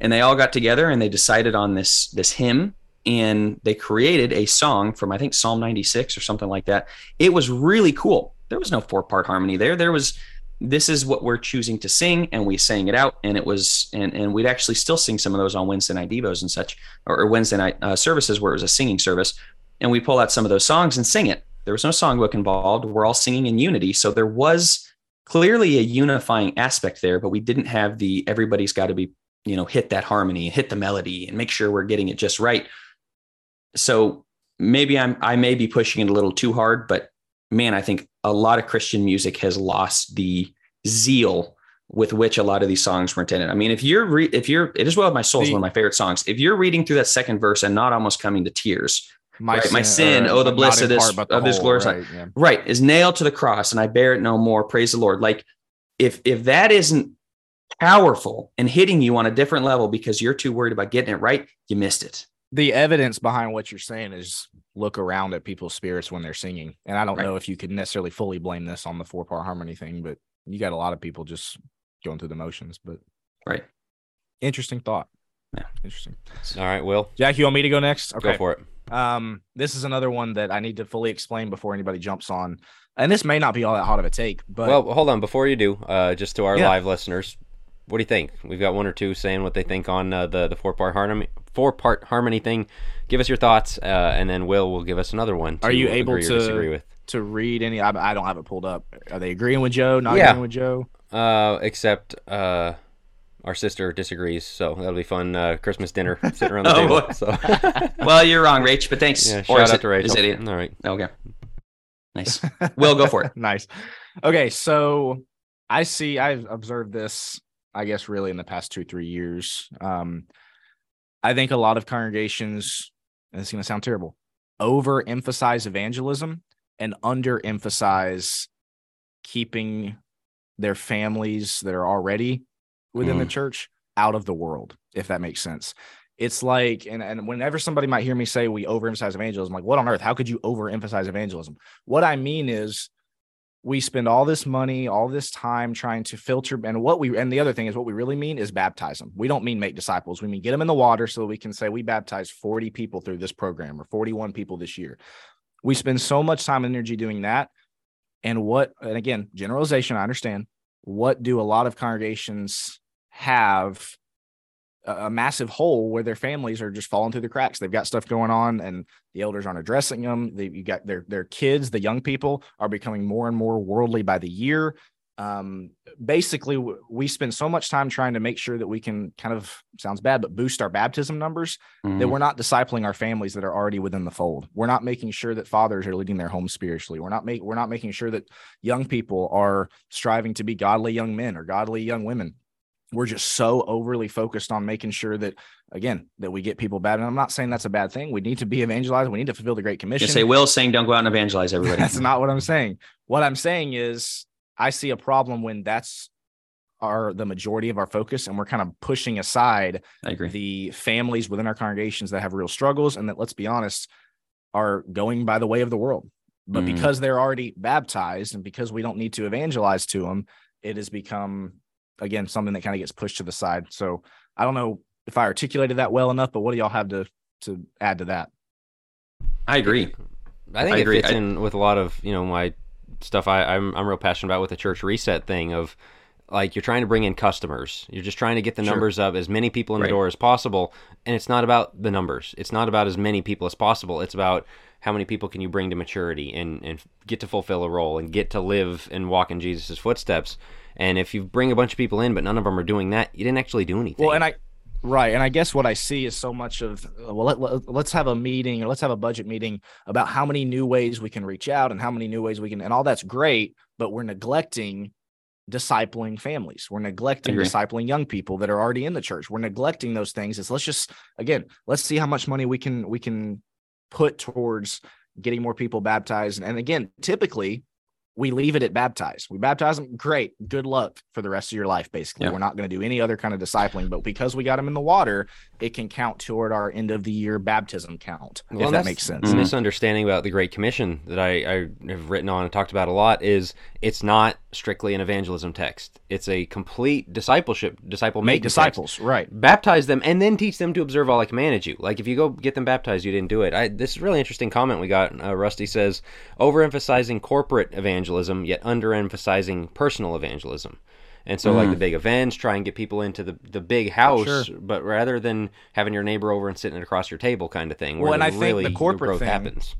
and they all got together and they decided on this this hymn and they created a song from I think Psalm 96 or something like that. It was really cool. There was no four part harmony there. There was this is what we're choosing to sing and we sang it out and it was and and we'd actually still sing some of those on wednesday night devos and such or, wednesday night uh, services where it was a singing service and we pull out some of those songs and sing it there was no songbook involved we're all singing in unity so there was clearly a unifying aspect there but we didn't have the everybody's got to be you know hit that harmony hit the melody and make sure we're getting it just right so maybe i'm i may be pushing it a little too hard but man, I think a lot of Christian music has lost the zeal with which a lot of these songs were intended. I mean, if you're re- if you're it is well my soul is one of my favorite songs. If you're reading through that second verse and not almost coming to tears, my right, sin, my sin oh the bliss of this of this glorious right, yeah. right is nailed to the cross and I bear it no more. Praise the Lord. Like if if that isn't powerful and hitting you on a different level because you're too worried about getting it right, you missed it. The evidence behind what you're saying is look around at people's spirits when they're singing. And I don't right. know if you could necessarily fully blame this on the four part harmony thing, but you got a lot of people just going through the motions. But right. Interesting thought. Yeah. Interesting. All right, Will. Jack, you want me to go next? Okay. Go for it. Um, this is another one that I need to fully explain before anybody jumps on. And this may not be all that hot of a take, but well, hold on before you do. Uh, just to our yeah. live listeners, what do you think? We've got one or two saying what they think on uh, the the four part harmony four part harmony thing. Give us your thoughts, uh, and then Will will give us another one. Are you able to disagree with? to read any? I, I, don't have it pulled up. Are they agreeing with Joe? Not yeah. agreeing with Joe? Uh, except uh, our sister disagrees, so that'll be fun. Uh, Christmas dinner *laughs* sitting around the oh, table. So. *laughs* well, you're wrong, Rach, but thanks. Yeah, shout out it, to Rachel. Is it, All right. Okay. Nice. *laughs* Will go for it. nice. Okay, so I see. I've observed this. I guess really in the past two three years. Um, I think a lot of congregations and it's going to sound terrible, overemphasize evangelism and underemphasize keeping their families that are already within mm. the church out of the world, if that makes sense. It's like, and, and whenever somebody might hear me say we overemphasize evangelism, like, what on earth? How could you overemphasize evangelism? What I mean is, we spend all this money, all this time trying to filter. And what we, and the other thing is, what we really mean is baptize them. We don't mean make disciples. We mean get them in the water so that we can say we baptized 40 people through this program or 41 people this year. We spend so much time and energy doing that. And what, and again, generalization, I understand. What do a lot of congregations have a massive hole where their families are just falling through the cracks. They've got stuff going on, and the elders aren't addressing them. They, you got their their kids, the young people, are becoming more and more worldly by the year. Um, basically, we spend so much time trying to make sure that we can kind of sounds bad, but boost our baptism numbers mm-hmm. that we're not discipling our families that are already within the fold. We're not making sure that fathers are leading their homes spiritually. We're not make we're not making sure that young people are striving to be godly young men or godly young women. We're just so overly focused on making sure that again that we get people bad and i'm not saying that's a bad thing. We need to be evangelized. We need to fulfill the great commission. you say will saying don't go out and evangelize everybody. That's not what i'm saying. What i'm saying is i see a problem when that's our the majority of our focus and we're kind of pushing aside I agree. the families within our congregations that have real struggles and that let's be honest are going by the way of the world but mm. because they're already baptized and because we don't need to evangelize to them it has become again something that kind of gets pushed to the side. So I don't know if I articulated that well enough, but what do y'all have to to add to that? I agree. I think I it agree. fits I, in with a lot of you know my stuff. I, I'm I'm real passionate about with the church reset thing of like you're trying to bring in customers. You're just trying to get the sure. numbers up as many people in right. the door as possible, and it's not about the numbers. It's not about as many people as possible. It's about how many people can you bring to maturity and and get to fulfill a role and get to live and walk in Jesus' footsteps. And if you bring a bunch of people in, but none of them are doing that, you didn't actually do anything. Well, and I, right. And I guess what I see is so much of, well, let, let's have a meeting or let's have a budget meeting about how many new ways we can reach out and how many new ways we can, and all that's great, but we're neglecting discipling families. We're neglecting discipling young people that are already in the church. We're neglecting those things. Is let's just again, let's see how much money we can we can put towards getting more people baptized. And again, typically we leave it at baptize. We baptize them. Great. Good luck for the rest of your life. Basically, yeah. we're not going to do any other kind of discipling, but because we got them in the water, it can count toward our end of the year baptism count. Well, if that makes sense. Misunderstanding about the Great Commission that I, I have written on and talked about a lot is it's not strictly an evangelism text. It's a complete discipleship, disciple make disciples, text. right? Baptize them and then teach them to observe all I commanded you. Like if you go get them baptized, you didn't do it. I, this is really interesting comment we got. Uh, Rusty says overemphasizing corporate evangelism, yet underemphasizing personal evangelism. And so, mm. like the big events, try and get people into the, the big house, sure. but rather than having your neighbor over and sitting across your table, kind of thing. Where well, and I really think the corporate growth thing, happens.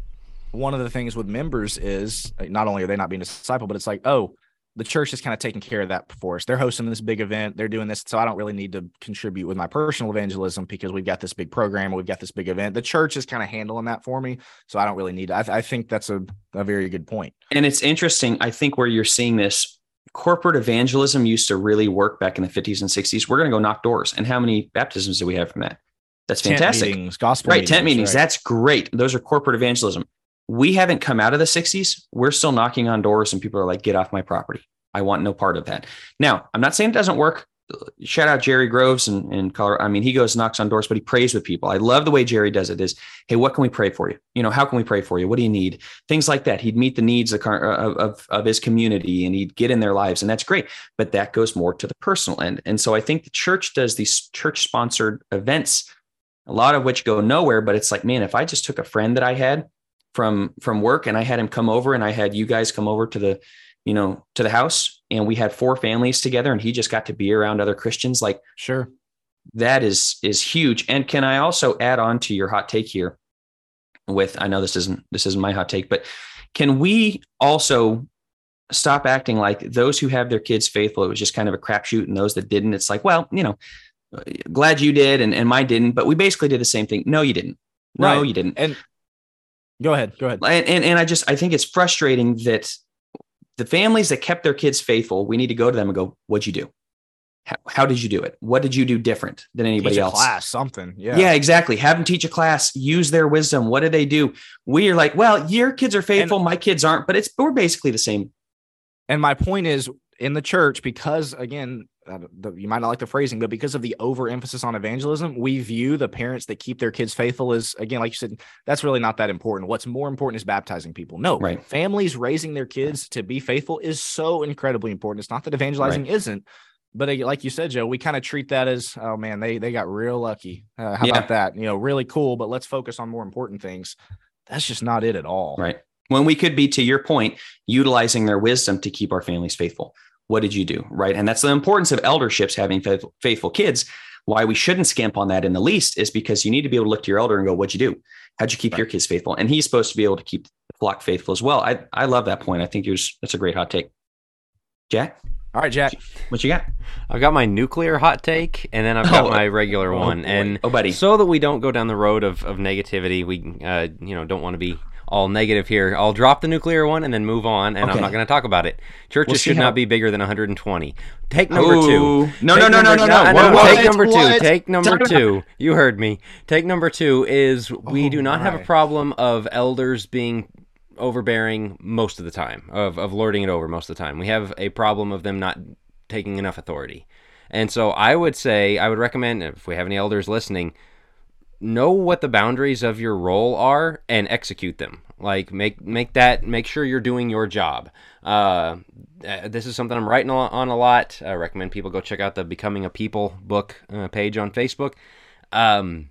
One of the things with members is not only are they not being a disciple, but it's like, oh, the church is kind of taking care of that for us. They're hosting this big event, they're doing this, so I don't really need to contribute with my personal evangelism because we've got this big program, we've got this big event. The church is kind of handling that for me, so I don't really need. To. I, th- I think that's a, a very good point. And it's interesting. I think where you're seeing this corporate evangelism used to really work back in the 50s and 60s. We're going to go knock doors, and how many baptisms do we have from that? That's fantastic. Tent meetings, gospel right? Meetings, tent meetings. Right. That's great. Those are corporate evangelism. We haven't come out of the 60s. We're still knocking on doors, and people are like, "Get off my property." I want no part of that. Now, I'm not saying it doesn't work. Shout out Jerry Groves and, and Colorado. I mean, he goes knocks on doors, but he prays with people. I love the way Jerry does it. Is hey, what can we pray for you? You know, how can we pray for you? What do you need? Things like that. He'd meet the needs of, of, of his community and he'd get in their lives, and that's great. But that goes more to the personal end. And so I think the church does these church sponsored events, a lot of which go nowhere. But it's like, man, if I just took a friend that I had from from work and I had him come over and I had you guys come over to the you know, to the house and we had four families together and he just got to be around other Christians. Like, sure. That is, is huge. And can I also add on to your hot take here with, I know this isn't, this isn't my hot take, but can we also stop acting like those who have their kids faithful, it was just kind of a crapshoot and those that didn't, it's like, well, you know, glad you did and, and mine didn't, but we basically did the same thing. No, you didn't. No, right. you didn't. And go ahead, go ahead. And, and, and I just, I think it's frustrating that the families that kept their kids faithful, we need to go to them and go, what'd you do? how, how did you do it? What did you do different than anybody Teach a else? class, something. Yeah. Yeah. exactly. Have them teach a class, use their wisdom. What do they do? We are like, well, your kids are faithful, my kids aren't, but it's we're basically the same. And my point is in the church, because again, uh, the, you might not like the phrasing, but because of the overemphasis on evangelism, we view the parents that keep their kids faithful as, again, like you said, that's really not that important. What's more important is baptizing people. No, Right. families raising their kids to be faithful is so incredibly important. It's not that evangelizing isn't, but like you said, Joe, we kind of treat that as, oh man, they they got real lucky. Uh, how Yeah. about that? You know, really cool, but let's focus on more important things. That's just not it at all. Right. When we could be, to your point, utilizing their wisdom to keep our families faithful. What did you do? Right. And that's the importance of elderships having faithful, faithful kids. Why we shouldn't scamp on that in the least is because you need to be able to look to your elder and go, What'd you do? How'd you keep your kids faithful? And he's supposed to be able to keep the flock faithful as well. I, I love that point. I think yours that's a great hot take. Jack, All right, Jack. what you got? I've got my nuclear hot take, and then I've got Oh, my regular oh one. boy. And Oh, buddy. so that we don't go down the road of, of negativity, we uh, you know don't want to be all negative here. I'll drop the nuclear one and then move on, and I'm not going to talk about it. Churches We'll should how- not be bigger than 120. Take number two. No, Take no, no, no, number- no, no. I know. What? Take number two. What? Take number two. You heard me. Take number two is we Oh do not have a problem of elders being overbearing most of the time, of, of lording it over most of the time. We have a problem of them not taking enough authority. And so I would say, I would recommend, if we have any elders listening, know what the boundaries of your role are and execute them. Like make make that make sure you're doing your job. Uh, uh, this is something I'm writing on a lot. I recommend people go check out the Becoming a People book uh, page on Facebook. Um,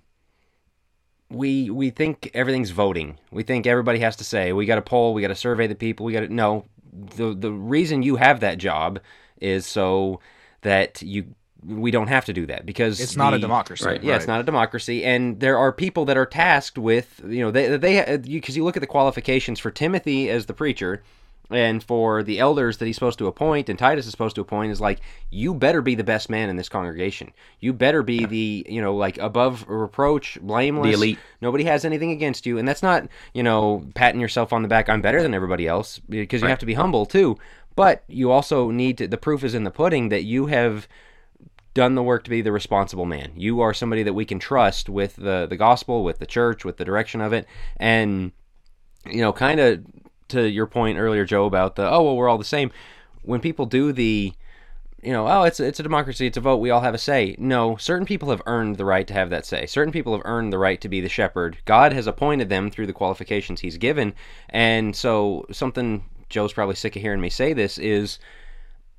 we we think everything's voting. We think everybody has to say. We got to poll. We got to survey the people. We got to no. The the reason you have that job is so that you we don't have to do that because It's not a democracy. Right. yeah, it's not a democracy, and there are people that are tasked with, you know, they they because you, look at the qualifications for Timothy as the preacher, and for the elders that he's supposed to appoint, and Titus is supposed to appoint, is like you better be the best man in this congregation. You better be the, you know, like above reproach, blameless. The elite. Nobody has anything against you, and that's not, you know, patting yourself on the back. I'm better than everybody else because you Right. have to be humble too. But you also need to. The proof is in the pudding that you have done the work to be the responsible man. You are somebody that we can trust with the the gospel, with the church, with the direction of it, and you know, kind of to your point earlier, Joe, about the oh well, we're all the same. When people do the you know, oh, it's it's a democracy, it's a vote, we all have a say. No, certain people have earned the right to have that say. Certain people have earned the right to be the shepherd. God has appointed them through the qualifications He's given, and so something Joe's probably sick of hearing me say this is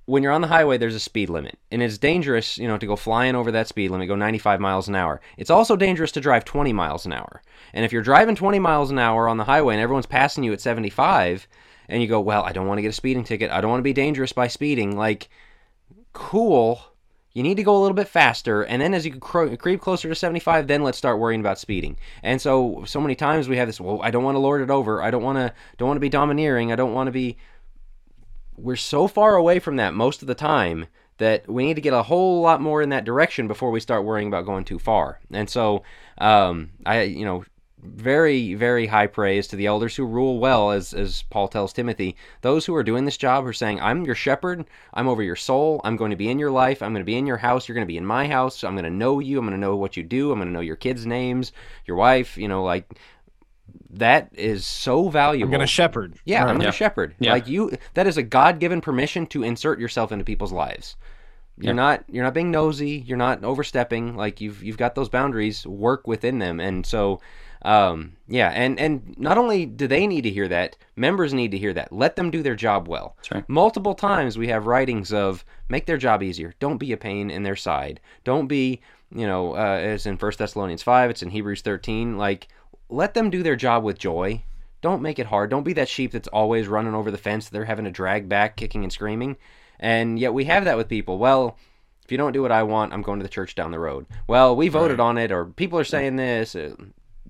when you're on the highway, there's a speed limit, and it's dangerous, you know, to go flying over that speed limit, go 95 miles an hour. It's also dangerous to drive 20 miles an hour. And if you're driving 20 miles an hour on the highway and everyone's passing you at 75, and you go, well, I don't want to get a speeding ticket, I don't want to be dangerous by speeding, like, cool. You need to go a little bit faster, and then as you creep closer to 75, then let's start worrying about speeding. And so, so many times we have this. Well, I don't want to lord it over. I don't want to. Don't want to be domineering. I don't want to be we're so far away from that most of the time that we need to get a whole lot more in that direction before we start worrying about going too far. And so, um, I, you know, very, very high praise to the elders who rule well, as as Paul tells Timothy. Those who are doing this job are saying, "I'm your shepherd. I'm over your soul. I'm going to be in your life. I'm going to be in your house. You're going to be in my house. I'm going to know you. I'm going to know what you do. I'm going to know your kids' names, your wife. You know, like." That is so valuable. I'm gonna shepherd. Yeah, Right. I'm Yeah. a shepherd. Yeah. Like you that is a God-given permission to insert yourself into people's lives. You're Yeah. not you're not being nosy, you're not overstepping, like you've you've got those boundaries, work within them. And so um yeah, and and not only do they need to hear that, members need to hear that. Let them do their job well. That's right. Multiple times we have writings of make their job easier. Don't be a pain in their side. Don't be, you know, uh, as in First Thessalonians 5, it's in Hebrews 13, like let them do their job with joy. Don't make it hard. Don't be that sheep that's always running over the fence that they're having to drag back, kicking and screaming. And yet we have that with people. Well, if you don't do what I want, I'm going to the church down the road. Well, we voted Right. on it, or people are saying this. Uh,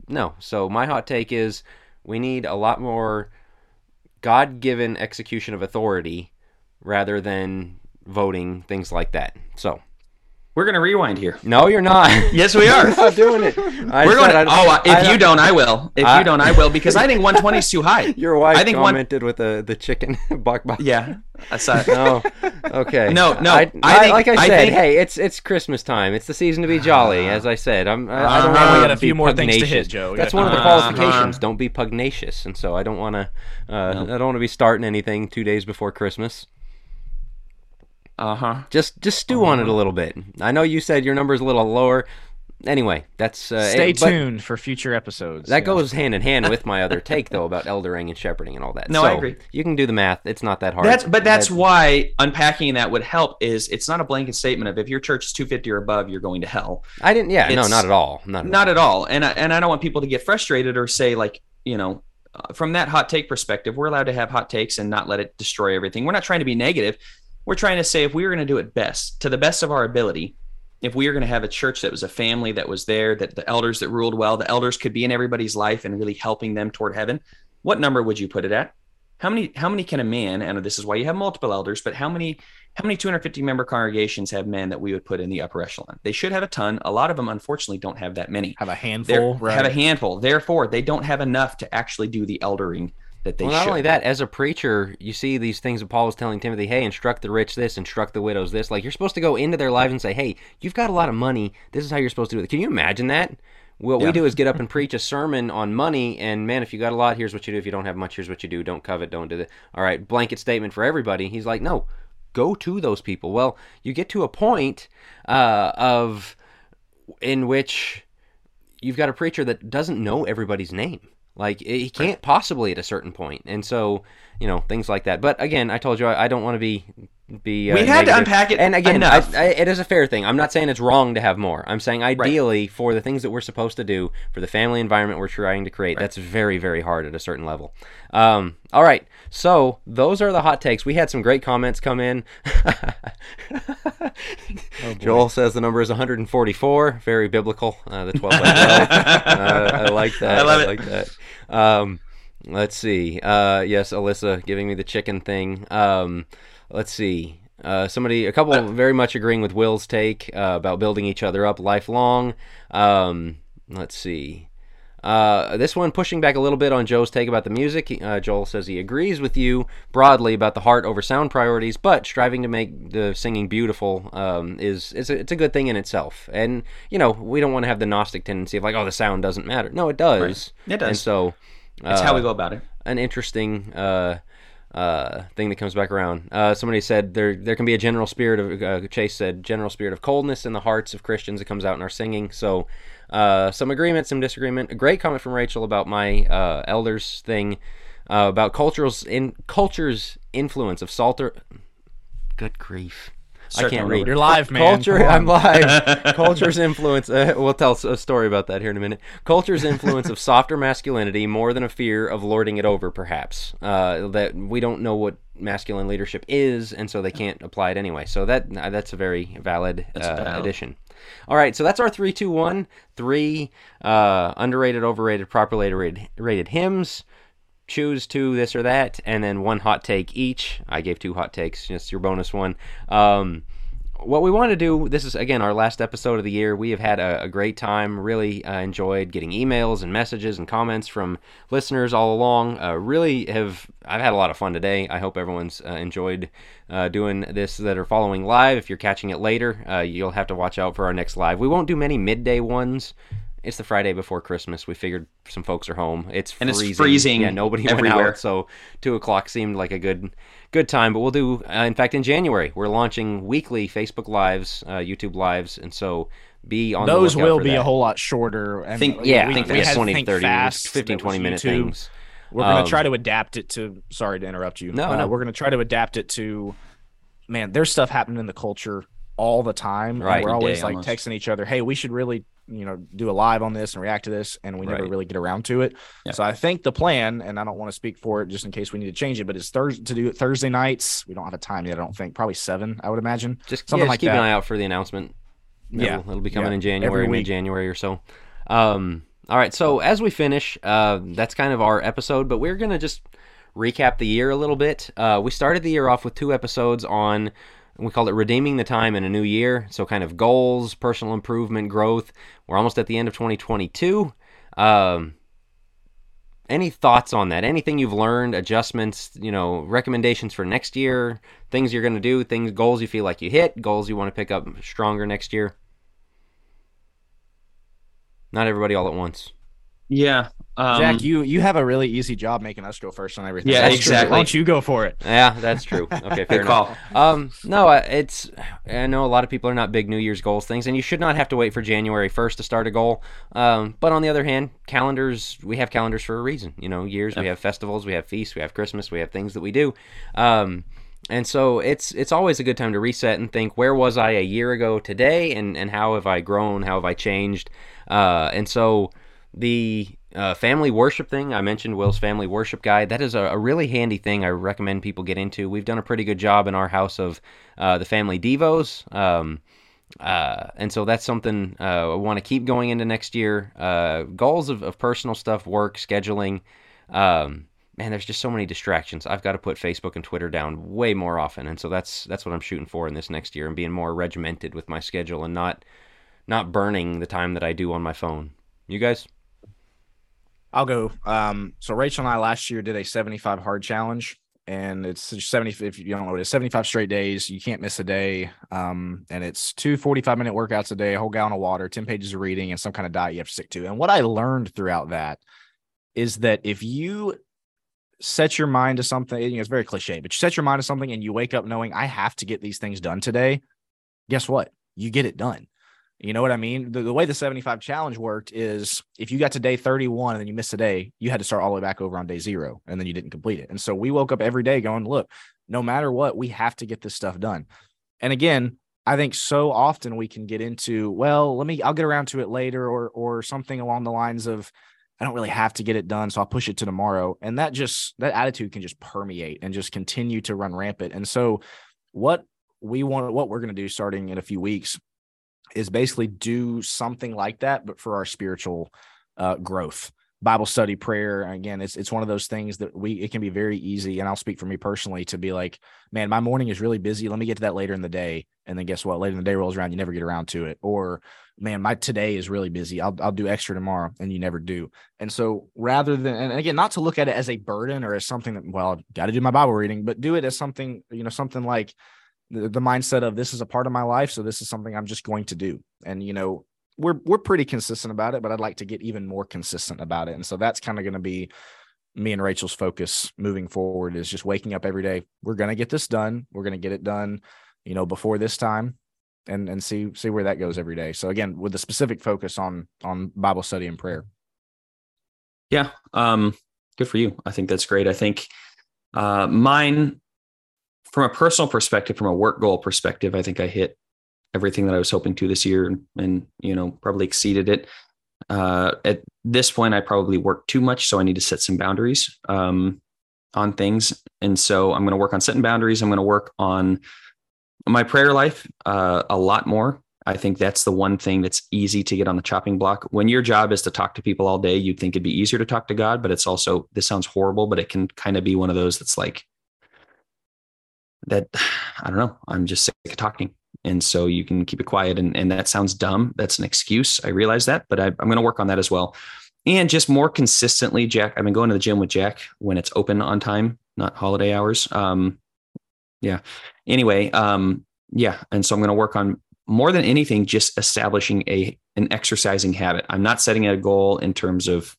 No. So my hot take is we need a lot more God given execution of authority rather than voting, things like that. So We're gonna rewind here. No, you're not. *laughs* Yes, we are. We're not doing it. I We're going. To, oh, if I- you don't, I will. If I- you don't, I will because I think 120 is too high. *laughs* Your wife I think one- commented with the the chicken *laughs* bok bok. Yeah, that's not. No. Okay. No, no, I, I I- think- like I I said, think- hey, it's it's Christmas time. It's the season to be jolly. As I said, I'm. I, I don't want We to got a few be more things to hit, pugnacious. Joe. We That's one of the Uh-huh. qualifications. Don't be pugnacious. And so I don't want to. Uh, I don't want to be starting anything two days before Christmas. Uh huh. Just just stew on it Uh-huh. a little bit. I know you said your number's a little lower. Anyway, that's uh, Stay it- tuned for future episodes. That yeah. goes hand in hand with my *laughs* other take though about eldering and shepherding and all that. No, so I agree. You can do the math. It's not that hard. That's but that's That- why unpacking that would help. Is it's not a blanket statement of if your church is 250 or above, you're going to hell. I didn't. Yeah, no, not at all. Not at Not at all. And I, and I don't want people to get frustrated or say like you know. Uh, from that hot take perspective, we're allowed to have hot takes and not let it destroy everything. We're not trying to be negative. We're trying to say if we were going to do it best, to the best of our ability, if we were going to have a church that was a family that was there, that the elders that ruled well, the elders could be in everybody's life and really helping them toward heaven, what number would you put it at? How many how many can a man, and this is why you have multiple elders, but how many how many 250 member congregations have men that we would put in the upper echelon? They should have a ton. A lot of them unfortunately don't have that many. have a handful. right? have a handful. Therefore, they don't have enough to actually do the eldering that they well, not should. only that, as a preacher, you see these things that Paul was telling Timothy, hey, instruct the rich this, instruct the widows this. Like, you're supposed to go into their lives and say, hey, you've got a lot of money. This is how you're supposed to do it. Can you imagine that? What Yeah. we do is get up and preach a sermon on money, and man, if you got a lot, here's what you do. If you don't have much, here's what you do. Don't covet, don't do that. All right, blanket statement for everybody. He's like, no, go to those people. Well, you get to a point uh, of in which you've got a preacher that doesn't know everybody's name. Like he can't possibly at a certain point, and so you know things like that. But again, I told you I, I don't want to be be. Uh, We had to unpack it and again. I, I, it is a fair thing. I'm not saying it's wrong to have more. I'm saying ideally for the things that we're supposed to do for the family environment we're trying to create, that's very very hard at a certain level. Um, all right, so those are the hot takes. We had some great comments come in. *laughs* Joel says the number is 144. Very biblical. Uh, the 12 by 12. *laughs* uh, I like that. I love it. like that. Um, let's see. Uh, yes, Alyssa giving me the chicken thing. Um, let's see. Uh, somebody, a couple, very much agreeing with Will's take uh, about building each other up lifelong. Um, let's see. Uh, this one pushing back a little bit on Joe's take about the music. Uh, Joel says he agrees with you broadly about the heart over sound priorities, but striving to make the singing beautiful um, is is a, it's a good thing in itself. And you know we don't want to have the Gnostic tendency of like, oh, the sound doesn't matter. No, it does. It does. And so That's uh, how we go about it. an interesting uh, uh, thing that comes back around. Uh, somebody said there there can be a general spirit of uh, Chase said general spirit of coldness in the hearts of Christians that comes out in our singing. So uh, some agreement, some disagreement. A great comment from Rachel about my uh, elders thing uh, about culture's in culture's influence of Salter. Good grief. I can't read. You're live, man. Culture, I'm live. *laughs* Culture's influence. Uh, we'll tell a story about that here in a minute. Culture's influence of *laughs* softer masculinity more than a fear of lording it over, perhaps. Uh, that we don't know what masculine leadership is, and so they can't apply it anyway. So that uh, that's a very valid uh, valid. addition. All right, so that's our three, two, one, three uh, underrated, overrated, properly rated, rated hymns choose two this or that and then one hot take each. I gave two hot takes just your bonus one. Um, what we want to do this is again our last episode of the year. We have had a, a great time really uh, enjoyed getting emails and messages and comments from listeners all along. Uh, really have i've had a lot of fun today. I hope everyone's uh, enjoyed uh, doing this that are following live. If you're catching it later uh, you'll have to watch out for our next live. We won't do many midday ones it's the Friday before Christmas. We figured some folks are home. It's And it's freezing. freezing Yeah, nobody went everywhere. out, so two o'clock seemed like a good good time. But we'll do. Uh, in fact, in January, we're launching weekly Facebook lives, uh, YouTube lives, and so be on Those the will for be that. a whole lot shorter. And Think- yeah, we, think we that's had to 20 think 30 fast. 15 that was 20 minute YouTube. things. We're going Um, to try to adapt it to. Sorry to interrupt you. No, uh, no. we're going to try to adapt it to. Man, there's stuff happening in the culture all the time. and Right. we're always day like almost. texting each other, "Hey, we should really, you know, do a live on this and react to this," and we never really get around to it. Yeah. So I think the plan, and I don't want to speak for it just in case we need to change it, but it's Thursday to do it Thursday nights. We don't have a time yet. I don't think. Probably seven, I would imagine. Just, Something yeah, just like keep an that. eye out for the announcement. It'll, Yeah. it'll be coming Yeah. in January, week. mid January or so. Um, all right, so as we finish, uh, that's kind of our episode, but we're gonna just recap the year a little bit. Uh, we started the year off with two episodes on we called it redeeming the time in a new year. So kind of goals, personal improvement, growth. We're almost at the end of 2022. Um, any thoughts on that? Anything you've learned, adjustments, you know, recommendations for next year, things you're going to do, things, goals you feel like you hit, goals you want to pick up stronger next year? Not everybody all at once. Yeah. Um, Jack, you you have a really easy job making us go first on everything. Yeah, That's true. exactly. Why don't you go for it? Yeah, that's true. *laughs* Okay, fair Good enough. call. Um, no, it's I know a lot of people are not big New Year's goals things, and you should not have to wait for January first to start a goal. Um, but on the other hand, calendars we have calendars for a reason. You know, years we have festivals, we have feasts, we have Christmas, we have things that we do. Um, and so it's it's always a good time to reset and think where was I a year ago today, and and how have I grown, how have I changed, uh, and so the uh, family worship thing I mentioned Will's family worship guide that is a, a really handy thing I recommend people get into. We've done a pretty good job in our house of uh, the family devos um, uh, and so that's something uh, I want to keep going into next year. Uh, goals of, of personal stuff work scheduling um, man there's just so many distractions. I've got to put Facebook and Twitter down way more often and so that's that's what I'm shooting for in this next year and being more regimented with my schedule and not not burning the time that I do on my phone. You guys I'll go. Um, so Rachel and I last year did a 75 hard challenge, and it's 70. If you don't know what it is, 75 straight days. You can't miss a day. Um, and it's two 45 minute workouts a day, a whole gallon of water, 10 pages of reading, and some kind of diet you have to stick to. And what I learned throughout that is that if you set your mind to something, you know, it's very cliche, but you set your mind to something and you wake up knowing I have to get these things done today, guess what? You get it done. You know what I mean? The, the way the 75 challenge worked is if you got to day 31 and then you missed a day, you had to start all the way back over on day zero and then you didn't complete it. And so we woke up every day going, look, no matter what, we have to get this stuff done. And again, I think so often we can get into, well, let me, I'll get around to it later or, or something along the lines of, I don't really have to get it done, so I'll push it to tomorrow. And that just, that attitude can just permeate and just continue to run rampant. And so what we want, what we're going to do starting in a few weeks is basically do something like that, but for our spiritual uh, growth. Bible study, prayer. Again, it's it's one of those things that we it can be very easy. And I'll speak for me personally to be like, man, my morning is really busy. Let me get to that later in the day. And then guess what? Later in the day rolls around, you never get around to it. Or man, my today is really busy. I'll I'll do extra tomorrow, and you never do. And so rather than and again, not to look at it as a burden or as something that well, got to do my Bible reading, but do it as something you know something like the, the mindset of this is a part of my life, so this is something I'm just going to do. And you know, we're we're pretty consistent about it, but I'd like to get even more consistent about it. And so that's kind of going to be me and Rachel's focus moving forward is just waking up every day. We're going to get this done. We're going to get it done, you know, before this time and and see see where that goes every day. So again, with the specific focus on on Bible study and prayer. Yeah. Um, good for you. I think that's great. I think uh, mine, from a personal perspective, from a work goal perspective, I think I hit everything that I was hoping to this year and, and you know, probably exceeded it. Uh, at this point, I probably work too much. So I need to set some boundaries um, on things. And so I'm going to work on setting boundaries. I'm going to work on my prayer life uh, a lot more. I think that's the one thing that's easy to get on the chopping block. When your job is to talk to people all day, you'd think it'd be easier to talk to God, but it's also, this sounds horrible, but it can kind of be one of those that's like, that, *sighs* I don't know, I'm just sick of talking. And so you can keep it quiet. And, and that sounds dumb. That's an excuse. I realize that, but I, I'm going to work on that as well. And just more consistently, Jack, I've been going to the gym with Jack when it's open on time, not holiday hours. Um, yeah. Anyway, um, yeah. And so I'm going to work on more than anything, just establishing a an exercising habit. I'm not setting a goal in terms of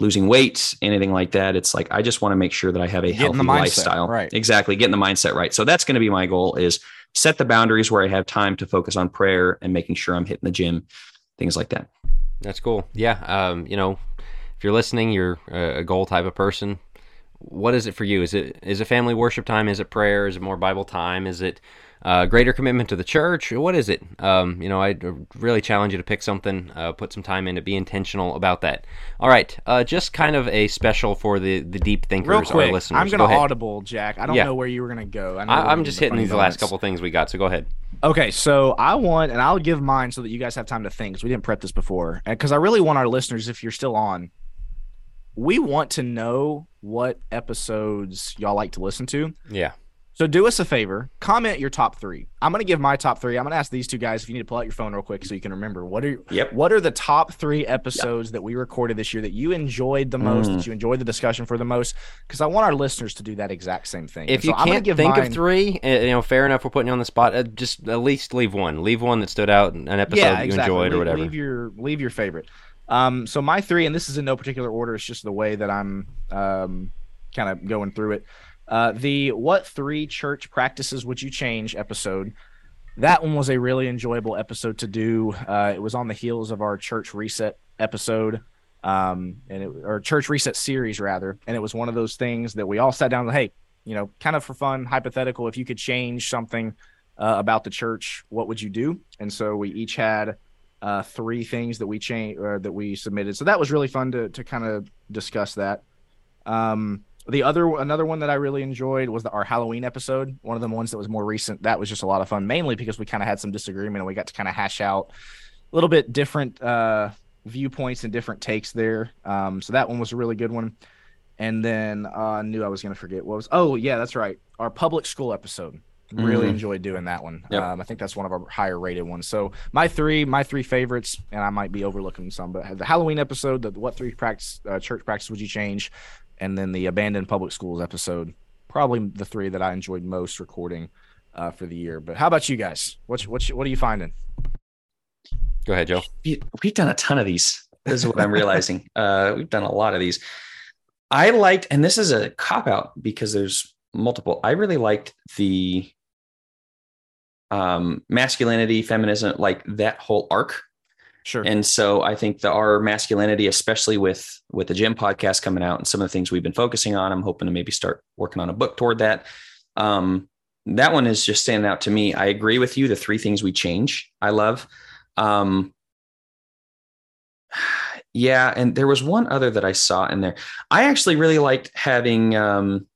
losing weight, anything like that. It's like I just want to make sure that I have a Getting healthy the mindset, lifestyle. right. Exactly. Getting the mindset right. So that's going to be my goal is set the boundaries where I have time to focus on prayer and making sure I'm hitting the gym, things like that. That's cool. Yeah. Um, you know, if you're listening, you're a a goal type of person. What is it for you? Is it is it family worship time? Is it prayer? Is it more Bible time? Is it uh, greater commitment to the church? What is it? Um, you know, I really challenge you to pick something, uh, put some time in to be intentional about that. All right, uh, just kind of a special for the the deep thinkers, Real our quick, listeners. I'm going to ahead. audible, Jack. I don't Yeah. know where you were going to go. I i'm just hitting these last couple things we got. So go ahead. Okay, so I want, and I'll give mine so that you guys have time to think because we didn't prep this before. Because I really want our listeners, if you're still on, we want to know what episodes y'all like to listen to. Yeah. So do us a favor, comment your top three. I'm gonna give my top three. I'm gonna ask these two guys if you need to pull out your phone real quick so you can remember what are Yep. what are the top three episodes that we recorded this year that you enjoyed the most, Mm. that you enjoyed the discussion for the most? Because I want our listeners to do that exact same thing. If you so gonna can't give think mine- of three, uh, you know, fair enough. We're putting you on the spot. Uh, just at least leave one. Leave one that stood out, an episode yeah, that you exactly. enjoyed or Leave- whatever. Leave your leave your favorite. Um, so my three, and this is in no particular order. It's just the way that I'm um, kind of going through it. Uh, the what three church practices would you change episode? That one was a really enjoyable episode to do. Uh, it was on the heels of our church reset episode, um, and it or church reset series rather. And it was one of those things that we all sat down and hey, you know, kind of for fun, hypothetical. If you could change something uh, about the church, what would you do? And so we each had uh, three things that we changed that we submitted. So that was really fun to to kind of discuss that. Um, the other another one that I really enjoyed was the, our Halloween episode. One of the ones that was more recent. That was just a lot of fun, mainly because we kind of had some disagreement and we got to kind of hash out a little bit different uh, viewpoints and different takes there. Um, so that one was a really good one. And then uh, I knew I was going to forget what was. Oh yeah, that's right. Our public school episode. Really Mhm. enjoyed doing that one. Yep. Um, I think that's one of our higher rated ones. So my three, my three favorites, and I might be overlooking some, but the Halloween episode, the what three practice uh, church practice would you change, and then the abandoned public schools episode, probably the three that I enjoyed most recording uh, for the year. But how about you guys? What's what what are you finding? Go ahead, Joe. We- We've done a ton of these. This is what I'm realizing. *laughs* Uh, we've done a lot of these. I liked, and this is a cop out because there's multiple. I really liked the um, masculinity, feminism, like that whole arc. Sure. And so I think the our masculinity, especially with with the gym podcast coming out and some of the things we've been focusing on, I'm hoping to maybe start working on a book toward that. Um, that one is just standing out to me. I agree with you. The three things we change, I love. Um, *sighs* yeah, and there was one other that I saw in there. I actually really liked having um,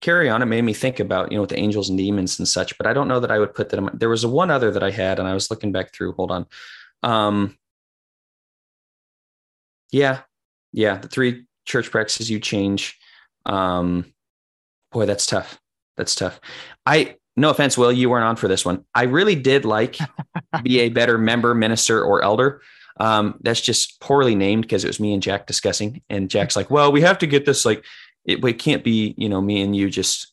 Carrie on. It made me think about you know with the angels and demons and such, but I don't know that I would put that. In my, there was a one other that I had, and I was looking back through. Hold on. Um, yeah, yeah, the three church practices you change. Um, boy, that's tough. That's tough. I no offense, Will, you weren't on for this one. I really did like *laughs* be a better member, minister, or elder. Um, that's just poorly named because it was me and Jack discussing, and Jack's like, "Well, we have to get this like it, it can't be you know me and you just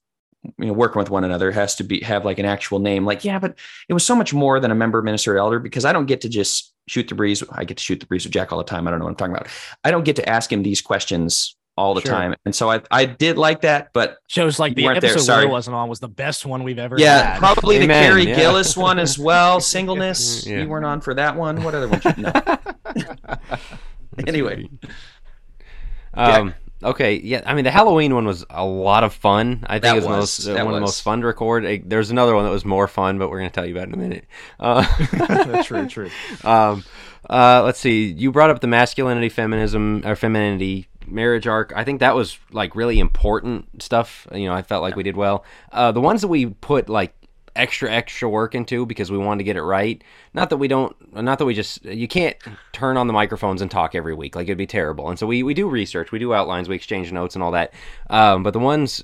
you know working with one another. Has to be have like an actual name. Like, yeah, but it was so much more than a member, minister, elder because I don't get to just shoot the breeze. I get to shoot the breeze with Jack all the time. I don't know what I'm talking about. I don't get to ask him these questions all the Sure. time, and so I I did like that, but Shows like the weren't there, episode sorry. Will wasn't on was the best one we've ever yeah, had. probably the Carrie yeah. Gillis one as well. *laughs* Singleness. Yeah. You weren't on for that one. What other one? No. *laughs* *laughs* anyway, Um, okay, yeah. I mean, the Halloween one was a lot of fun. I think That it was, was. most, uh, That one of the most fun to record. There's another one that was more fun, but we're going to tell you about in a minute. Uh, *laughs* true, *laughs* true. um, uh, let's see. You brought up the masculinity, feminism, or femininity marriage arc. I think that was like really important stuff. You know, I felt like we did well. Uh, the ones that we put like extra extra work into because we wanted to get it right. Not that we don't. Not that we just. You can't turn on the microphones and talk every week. Like it'd be terrible. And so we we do research. We do outlines. We exchange notes and all that. Um, but the ones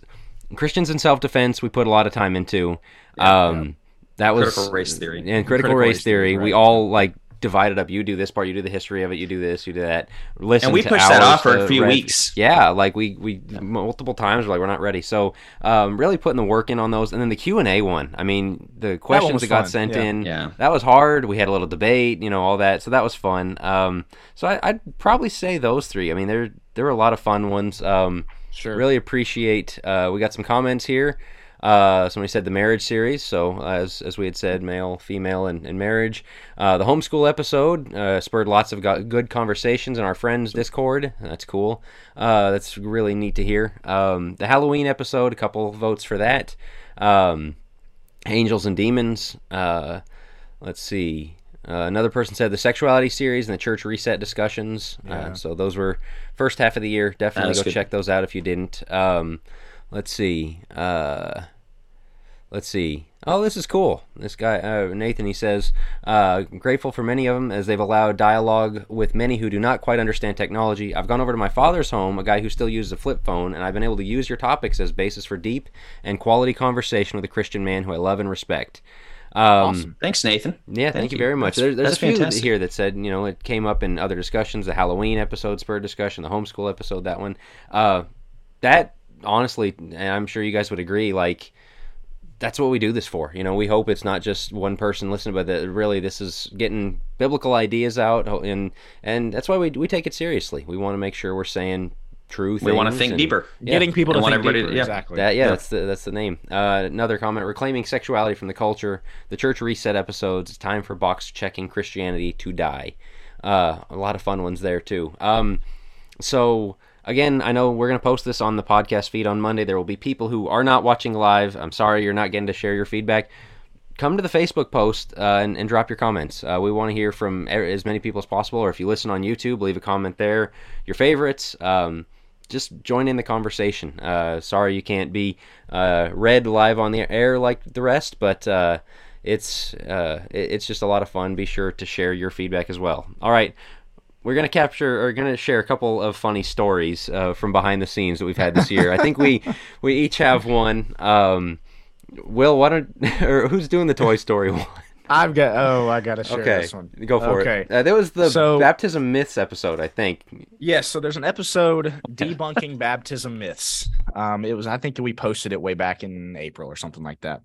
Christians in self defense, we put a lot of time into. um, That was critical race theory. and critical, Critical race, race theory. theory, We all like divided up. You do this part. You do the history of it. You do this. You do that. Listen. And we pushed that off for a few read- weeks. Yeah, like we we multiple times. We're like we're not ready. So um, really putting the work in on those, and then the Q and A one. I mean, the questions was that, got sent yeah. in. Yeah. That was hard. We had a little debate. You know all that. So that was fun. Um, so I, I'd probably say those three. I mean, there there were a lot of fun ones. Um, Sure. Really appreciate. Uh, we got some comments here. Uh, somebody said the marriage series. So as as we had said, male, female, and, and marriage. Uh, the homeschool episode uh, spurred lots of good conversations in our friends Discord. That's cool. Uh, that's really neat to hear. Um, the Halloween episode, a couple votes for that. Um, Angels and Demons. Uh, let's see. Uh, another person said the sexuality series and the church reset discussions. Yeah. Uh, so those were first half of the year. Definitely go good. check those out if you didn't. Um, let's see. Uh, let's see. Oh, this is cool. This guy, uh, Nathan, he says, uh, grateful for many of them as they've allowed dialogue with many who do not quite understand technology. I've gone over to my father's home, a guy who still uses a flip phone, and I've been able to use your topics as basis for deep and quality conversation with a Christian man who I love and respect. Um, awesome. Thanks, Nathan. Yeah, thank, Thank you you. very much. That's- There, there's a few fantastic. here that said, you know, it came up in other discussions. The Halloween episode spurred discussion, the homeschool episode, that one. Uh, that honestly, and I'm sure you guys would agree, like that's what we do this for. You know, we hope it's not just one person listening, but that really this is getting biblical ideas out, and and that's why we we take it seriously. We want to make sure we're saying true things. We want to think and- deeper. Yeah. Getting people to And want think everybody deeper. to- yeah. Exactly. That yeah, Yeah. that's the that's the name. Uh, another comment: reclaiming sexuality from the culture. The church reset episodes. It's time for box checking Christianity to die. Uh, a lot of fun ones there too. Um, so again, I know we're gonna post this on the podcast feed on Monday. There will be people who are not watching live. I'm sorry you're not getting to share your feedback. Come to the Facebook post uh, and, and drop your comments. Uh, we want to hear from as many people as possible. Or if you listen on YouTube, leave a comment there. Your favorites. Um, just join in the conversation. Uh, sorry you can't be uh, read live on the air like the rest, but uh, it's uh, it's just a lot of fun. Be sure to share your feedback as well. All right, we're gonna capture or gonna share a couple of funny stories uh, from behind the scenes that we've had this year. I think we *laughs* we each have one. Um, Will, why don't *laughs* or who's doing the Toy Story one? I've got. Oh, I gotta share okay, this one. go for Okay. it. Uh, that was the So- baptism myths episode, I think. Yes, so there's an episode debunking baptism myths. Um, it was I think we posted it way back in April or something like that.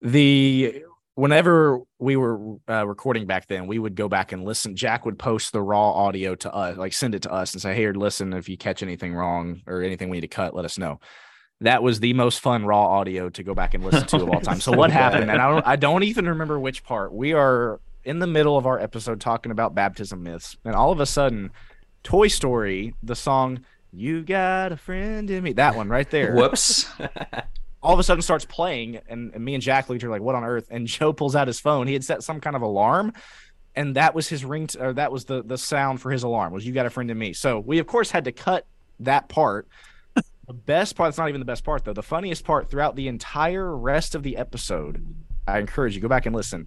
The whenever we were uh, recording back then, we would go back and listen. Jack would post the raw audio to us, like send it to us and say, "Hey, listen. If you catch anything wrong or anything we need to cut, let us know." That was the most fun raw audio to go back and listen to of all time. *laughs* So what happened? And I don't, I don't even remember which part. We are in the middle of our episode talking about baptism myths, and all of a sudden, Toy Story, the song "You Got a Friend in Me," that one right there, Whoops. *laughs* all of a sudden starts playing, and, and me and Jack her like, "What on earth?" And Joe pulls out his phone. He had set some kind of alarm, and that was his ring, or that was the the sound for his alarm. Was "You Got a Friend in Me." So we of course had to cut that part. *laughs* The best part, it's not even the best part though. The funniest part throughout the entire rest of the episode, I encourage you go back and listen.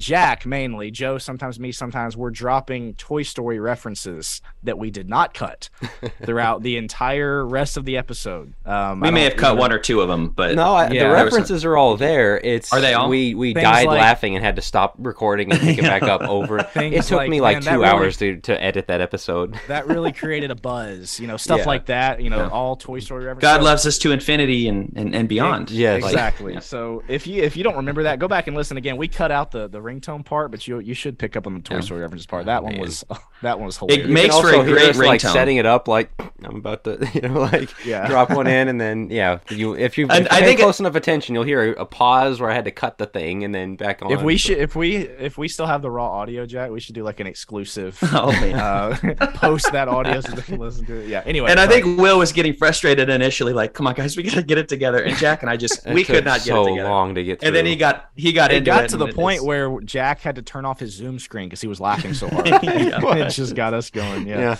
Jack mainly, Joe sometimes me sometimes we're dropping Toy Story references that we did not cut *laughs* throughout the entire rest of the episode. Um, we I may have cut remember- one or two of them, but No, I, Yeah. the There was references are all there. It's Are they all? We we Things died like- laughing and had to stop recording and pick it back up *laughs* over. Things It took like- me like man, two that really- hours to, to edit that episode. *laughs* that really created a buzz, you know, stuff Yeah. like that, you know, Yeah. all Toy Story references. God loves us to infinity and and, and beyond. Yeah, like- exactly. yeah. So if you if you don't remember that, go back and listen again. We cut out the the ringtone part, but you you should pick up on the Toy Yeah. Story references part. That one man. was that one was *laughs* hilarious. It makes You for a great us, like ringtone. setting it up like I'm about to, *laughs* you know, like Yeah. drop one in *laughs* and then yeah, you if you if I you pay think it- close enough attention, you'll hear a, a pause where I had to cut the thing and then back on. if we should if we if we still have the raw audio, Jack, we should do like an exclusive Oh uh post that audio so they can listen to it. Yeah. Anyway, and I think Will was getting frustrated initially, like, "Come on, guys, we gotta get it together." And Jack and I just we could not get so it together. long to get through. And then he got he got it into got it to the and point it's- where Jack had to turn off his Zoom screen because he was laughing so hard. *laughs* Yeah. *laughs* it just got us going. Yeah. yeah.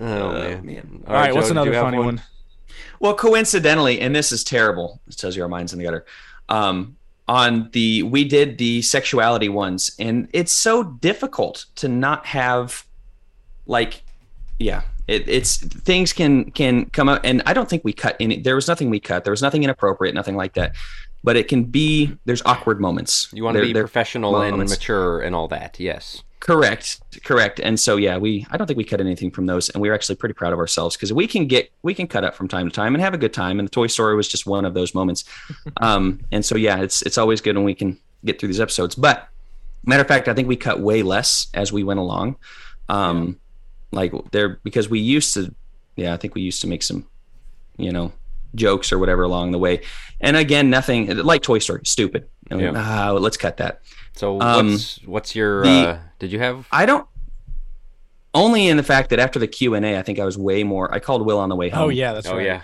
Oh Oh, man. man. All right, what's Joe, did another funny one? Well, coincidentally, and this is terrible. It tells you our minds in the gutter. Um, on the we did the sexuality ones, and it's so difficult to not have like, yeah, it, it's things can can come up, and I don't think we cut any. There was nothing we cut. There was nothing inappropriate, nothing like that. But it can be there's awkward moments. You want to There- be professional and moments. mature and all that. Yes. Correct, correct. And so yeah, we I don't think we cut anything from those, and we were actually pretty proud of ourselves because we can get we can cut up from time to time and have a good time. And the Toy Story was just one of those moments. *laughs* um, and so yeah, it's it's always good when we can get through these episodes. But matter of fact, I think we cut way less as we went along. Um, like there because we used to, yeah, I think we used to make some, you know, jokes or whatever along the way. And again, nothing like Toy Story, stupid. And we, Yeah. ah, let's cut that. So Um, what's what's your? the- uh, did you have? I don't. Only in the fact that after the Q and A, I think I was way more. I called Will on the way home. Oh yeah, that's oh right. yeah,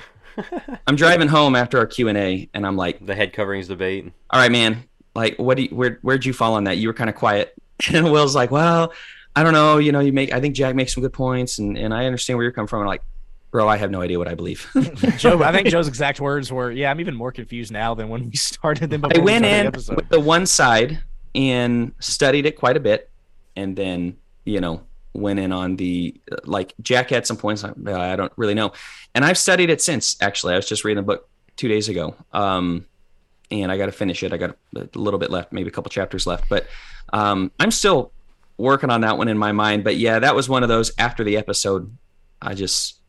*laughs* I'm driving home after our Q and A, and I'm like, the head coverings debate. "All right, man. Like, what do you, where where'd you fall on that? You were kind of quiet." *laughs* And Will's like, "Well, I don't know. You know, you make. I think Jack makes some good points, and and I understand where you're coming from." I'm like, Bro, I have no idea what I believe. *laughs* Joe, I think *laughs* Joe's exact words were, "Yeah, I'm even more confused now than when we *laughs* started." Than I we went started the in with the one side and studied it quite a bit, and then you know went in on the like Jack had some points. I, I don't really know, and I've studied it since. Actually, I was just reading the book two days ago, um, and I got to finish it. I got a little bit left, maybe a couple chapters left, but um, I'm still working on that one in my mind. But yeah, that was one of those after the episode. I just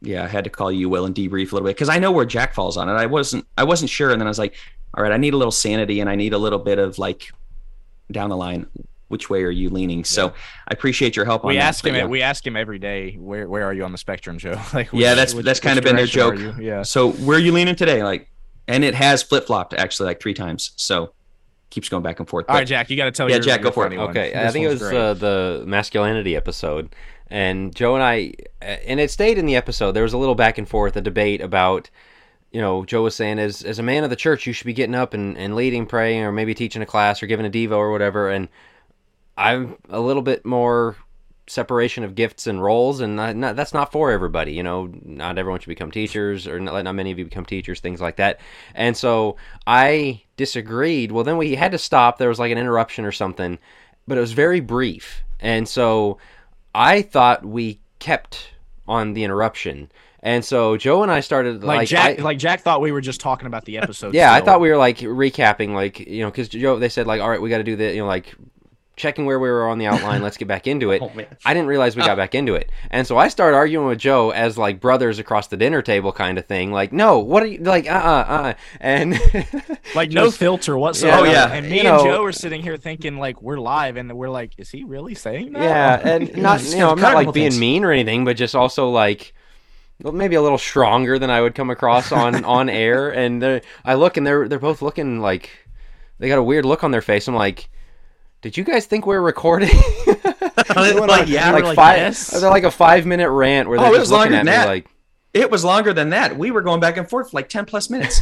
yeah, I had to call you Will and debrief a little bit because I know where Jack falls on it. I wasn't I wasn't sure, and then I was like, all right, I need a little sanity and I need a little bit of like down the line. Which way are you leaning? So I appreciate your help on we that. ask but him. yeah. We ask him every day. Where Where are you on the spectrum, Joe? *laughs* Like, Yeah, that's- that's kind of been their joke. Yeah. So where are you leaning today? Like, and it has flip flopped actually like three times. So keeps going back and forth. All But right, Jack, you got to tell me. Yeah, your, Jack, your go for it. funny one. Okay, I think it was great. uh, the masculinity episode, and Joe and I, uh, and it stayed in the episode. There was a little back and forth, a debate about, you know, Joe was saying, as as a man of the church, you should be getting up and, and leading, praying, or maybe teaching a class or giving a devo or whatever. And I'm a little bit more separation of gifts and roles, and not, not, that's not for everybody. You know, not everyone should become teachers, or not, not many of you become teachers, things like that. And so I disagreed. Well, then we had to stop. There was like an interruption or something, but it was very brief. And so I thought we kept on the interruption. And so Joe and I started like, like, Jack. I- like Jack thought we were just talking about the *laughs* episode. yeah, I thought we were like recapping, like you know, because Joe they said like, all right, we got to do the, you know, like checking where we were on the outline. Let's get back into *laughs* it. Oh. I didn't realize we got back into it, and so I started arguing with Joe as like brothers across the dinner table kind of thing. Like, no, what are you like? Uh, uh, uh, and *laughs* like no just- filter whatsoever. Oh, yeah. and me You and know- Joe are sitting here thinking like we're live, and we're like, is he really saying that? yeah, and *laughs* not you know, I'm not like being things. mean or anything, but just also like well, maybe a little stronger than I would come across on on air. And I look and they're they're both looking like they got a weird look on their face. I'm like, did you guys think we are recording? *laughs* *laughs* like, yeah, we're like, like, five. yes. Like a five minute rant where Oh, they're just looking at me that. like, it was longer than that. We were going back and forth for like 10 plus minutes.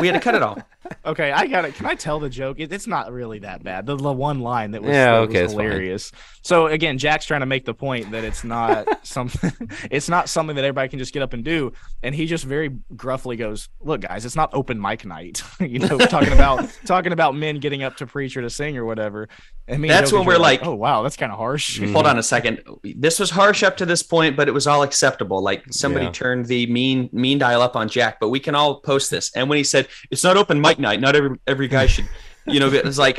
We had to cut it all. *laughs* Okay, I got it. Can I tell the joke? It, it's not really that bad. The, the one line that was, Yeah, that okay, was it's fine. hilarious. So again, Jack's trying to make the point that it's not *laughs* something. It's not something that everybody can just get up and do. And he just very gruffly goes, "Look, guys, it's not open mic night. *laughs* you know, talking about talking about men getting up to preach or to sing or whatever." And me, That's Joe when we're like- "Oh wow, that's kind of harsh." Hold on a second. This was harsh up to this point, but it was all acceptable. Like somebody Yeah. turned the mean mean dial up on Jack, but we can all post this. And when he said it's not open mic night, not every every guy should, you know, it's like,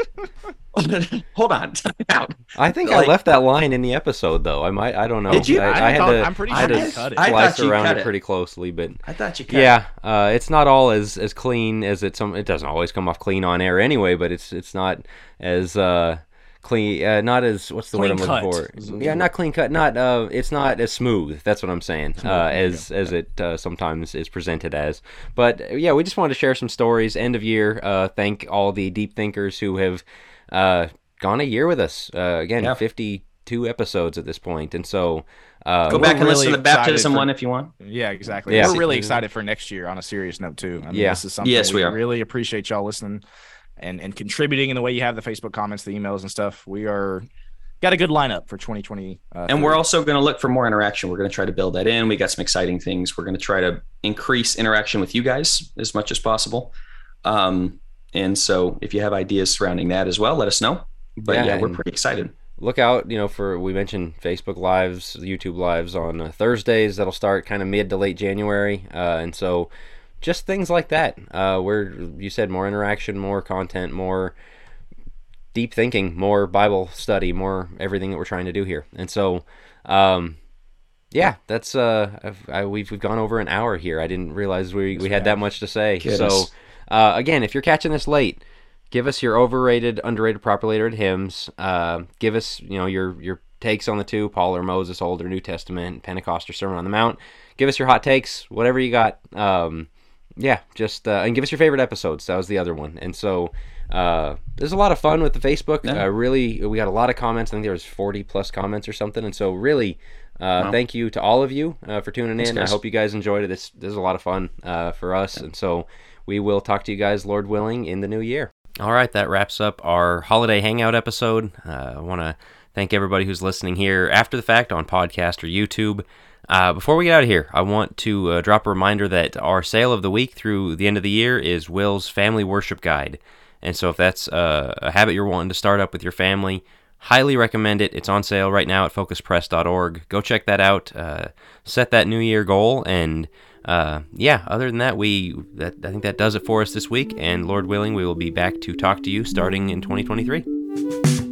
*laughs* hold on, out. I think Like- I left that line in the episode though. I might, I don't know. Did you? I, I I had thought- to, I'm pretty I had to you cut it. I slice thought you around cut it it. pretty closely, but I thought you. Cut yeah, uh, it's not all as as clean as it some. It doesn't always come off clean on air anyway, but it's it's not as uh, clean. Uh, not as what's the word I'm Clean looking cut. for? Yeah, not clean cut. Not uh, it's not as smooth. That's what I'm saying. Uh, there you as as it uh, sometimes is presented as. But uh, yeah, we just wanted to share some stories. End of year. Uh, thank all the deep thinkers who have uh, gone a year with us. Uh, again, Yeah. 52 episodes at this point, and so. Uh, Go back and listen to the baptism for- one if you want. Yeah, exactly. Yeah. We're really excited for next year on a serious note too. I mean, Yeah. this is something Yes, we, we are. really appreciate y'all listening and and contributing in the way you have the Facebook comments, the emails and stuff. We are got a good lineup for 2020. Uh, And we're also going to look for more interaction. We're going to try to build that in. We got some exciting things. We're going to try to increase interaction with you guys as much as possible. Um, and so if you have ideas surrounding that as well, let us know. But Yeah, yeah, we're pretty excited. look out you know for we mentioned facebook lives youtube lives on uh, thursdays that'll start kind of mid to late january uh, and so just things like that uh, where you said more interaction more content more deep thinking more bible study more everything that we're trying to do here and so um, yeah that's uh I've, I, we've, we've gone over an hour here i didn't realize we, we had that much to say so uh, again if you're catching this late give us your overrated, underrated, properly rated hymns. Uh, give us, you know, your your takes on the two, Paul or Moses, Old or New Testament, Pentecost or Sermon on the Mount. Give us your hot takes, whatever you got. Um, yeah, just uh, and give us your favorite episodes. That was the other one, and so. Uh, there's a lot of fun with the Facebook. Yeah. Uh, really, we got a lot of comments. I think there was 40 plus comments or something. And so, really, uh, Wow. thank you to all of you uh, for tuning Thanks, in. I hope you guys enjoyed it. This this is a lot of fun uh, for us. And so, we will talk to you guys, Lord willing, in the new year. All right, that wraps up our holiday hangout episode. Uh, I want to thank everybody who's listening here after the fact on podcast or YouTube. Uh, before we get out of here, I want to uh, drop a reminder that our sale of the week through the end of the year is Will's Family Worship Guide. And so, if that's uh, a habit you're wanting to start up with your family, highly recommend it. It's on sale right now at focuspress.org. Go check that out. Uh, set that New Year goal, and uh, yeah. Other than that, we that, I think that does it for us this week. And Lord willing, we will be back to talk to you starting in 2023.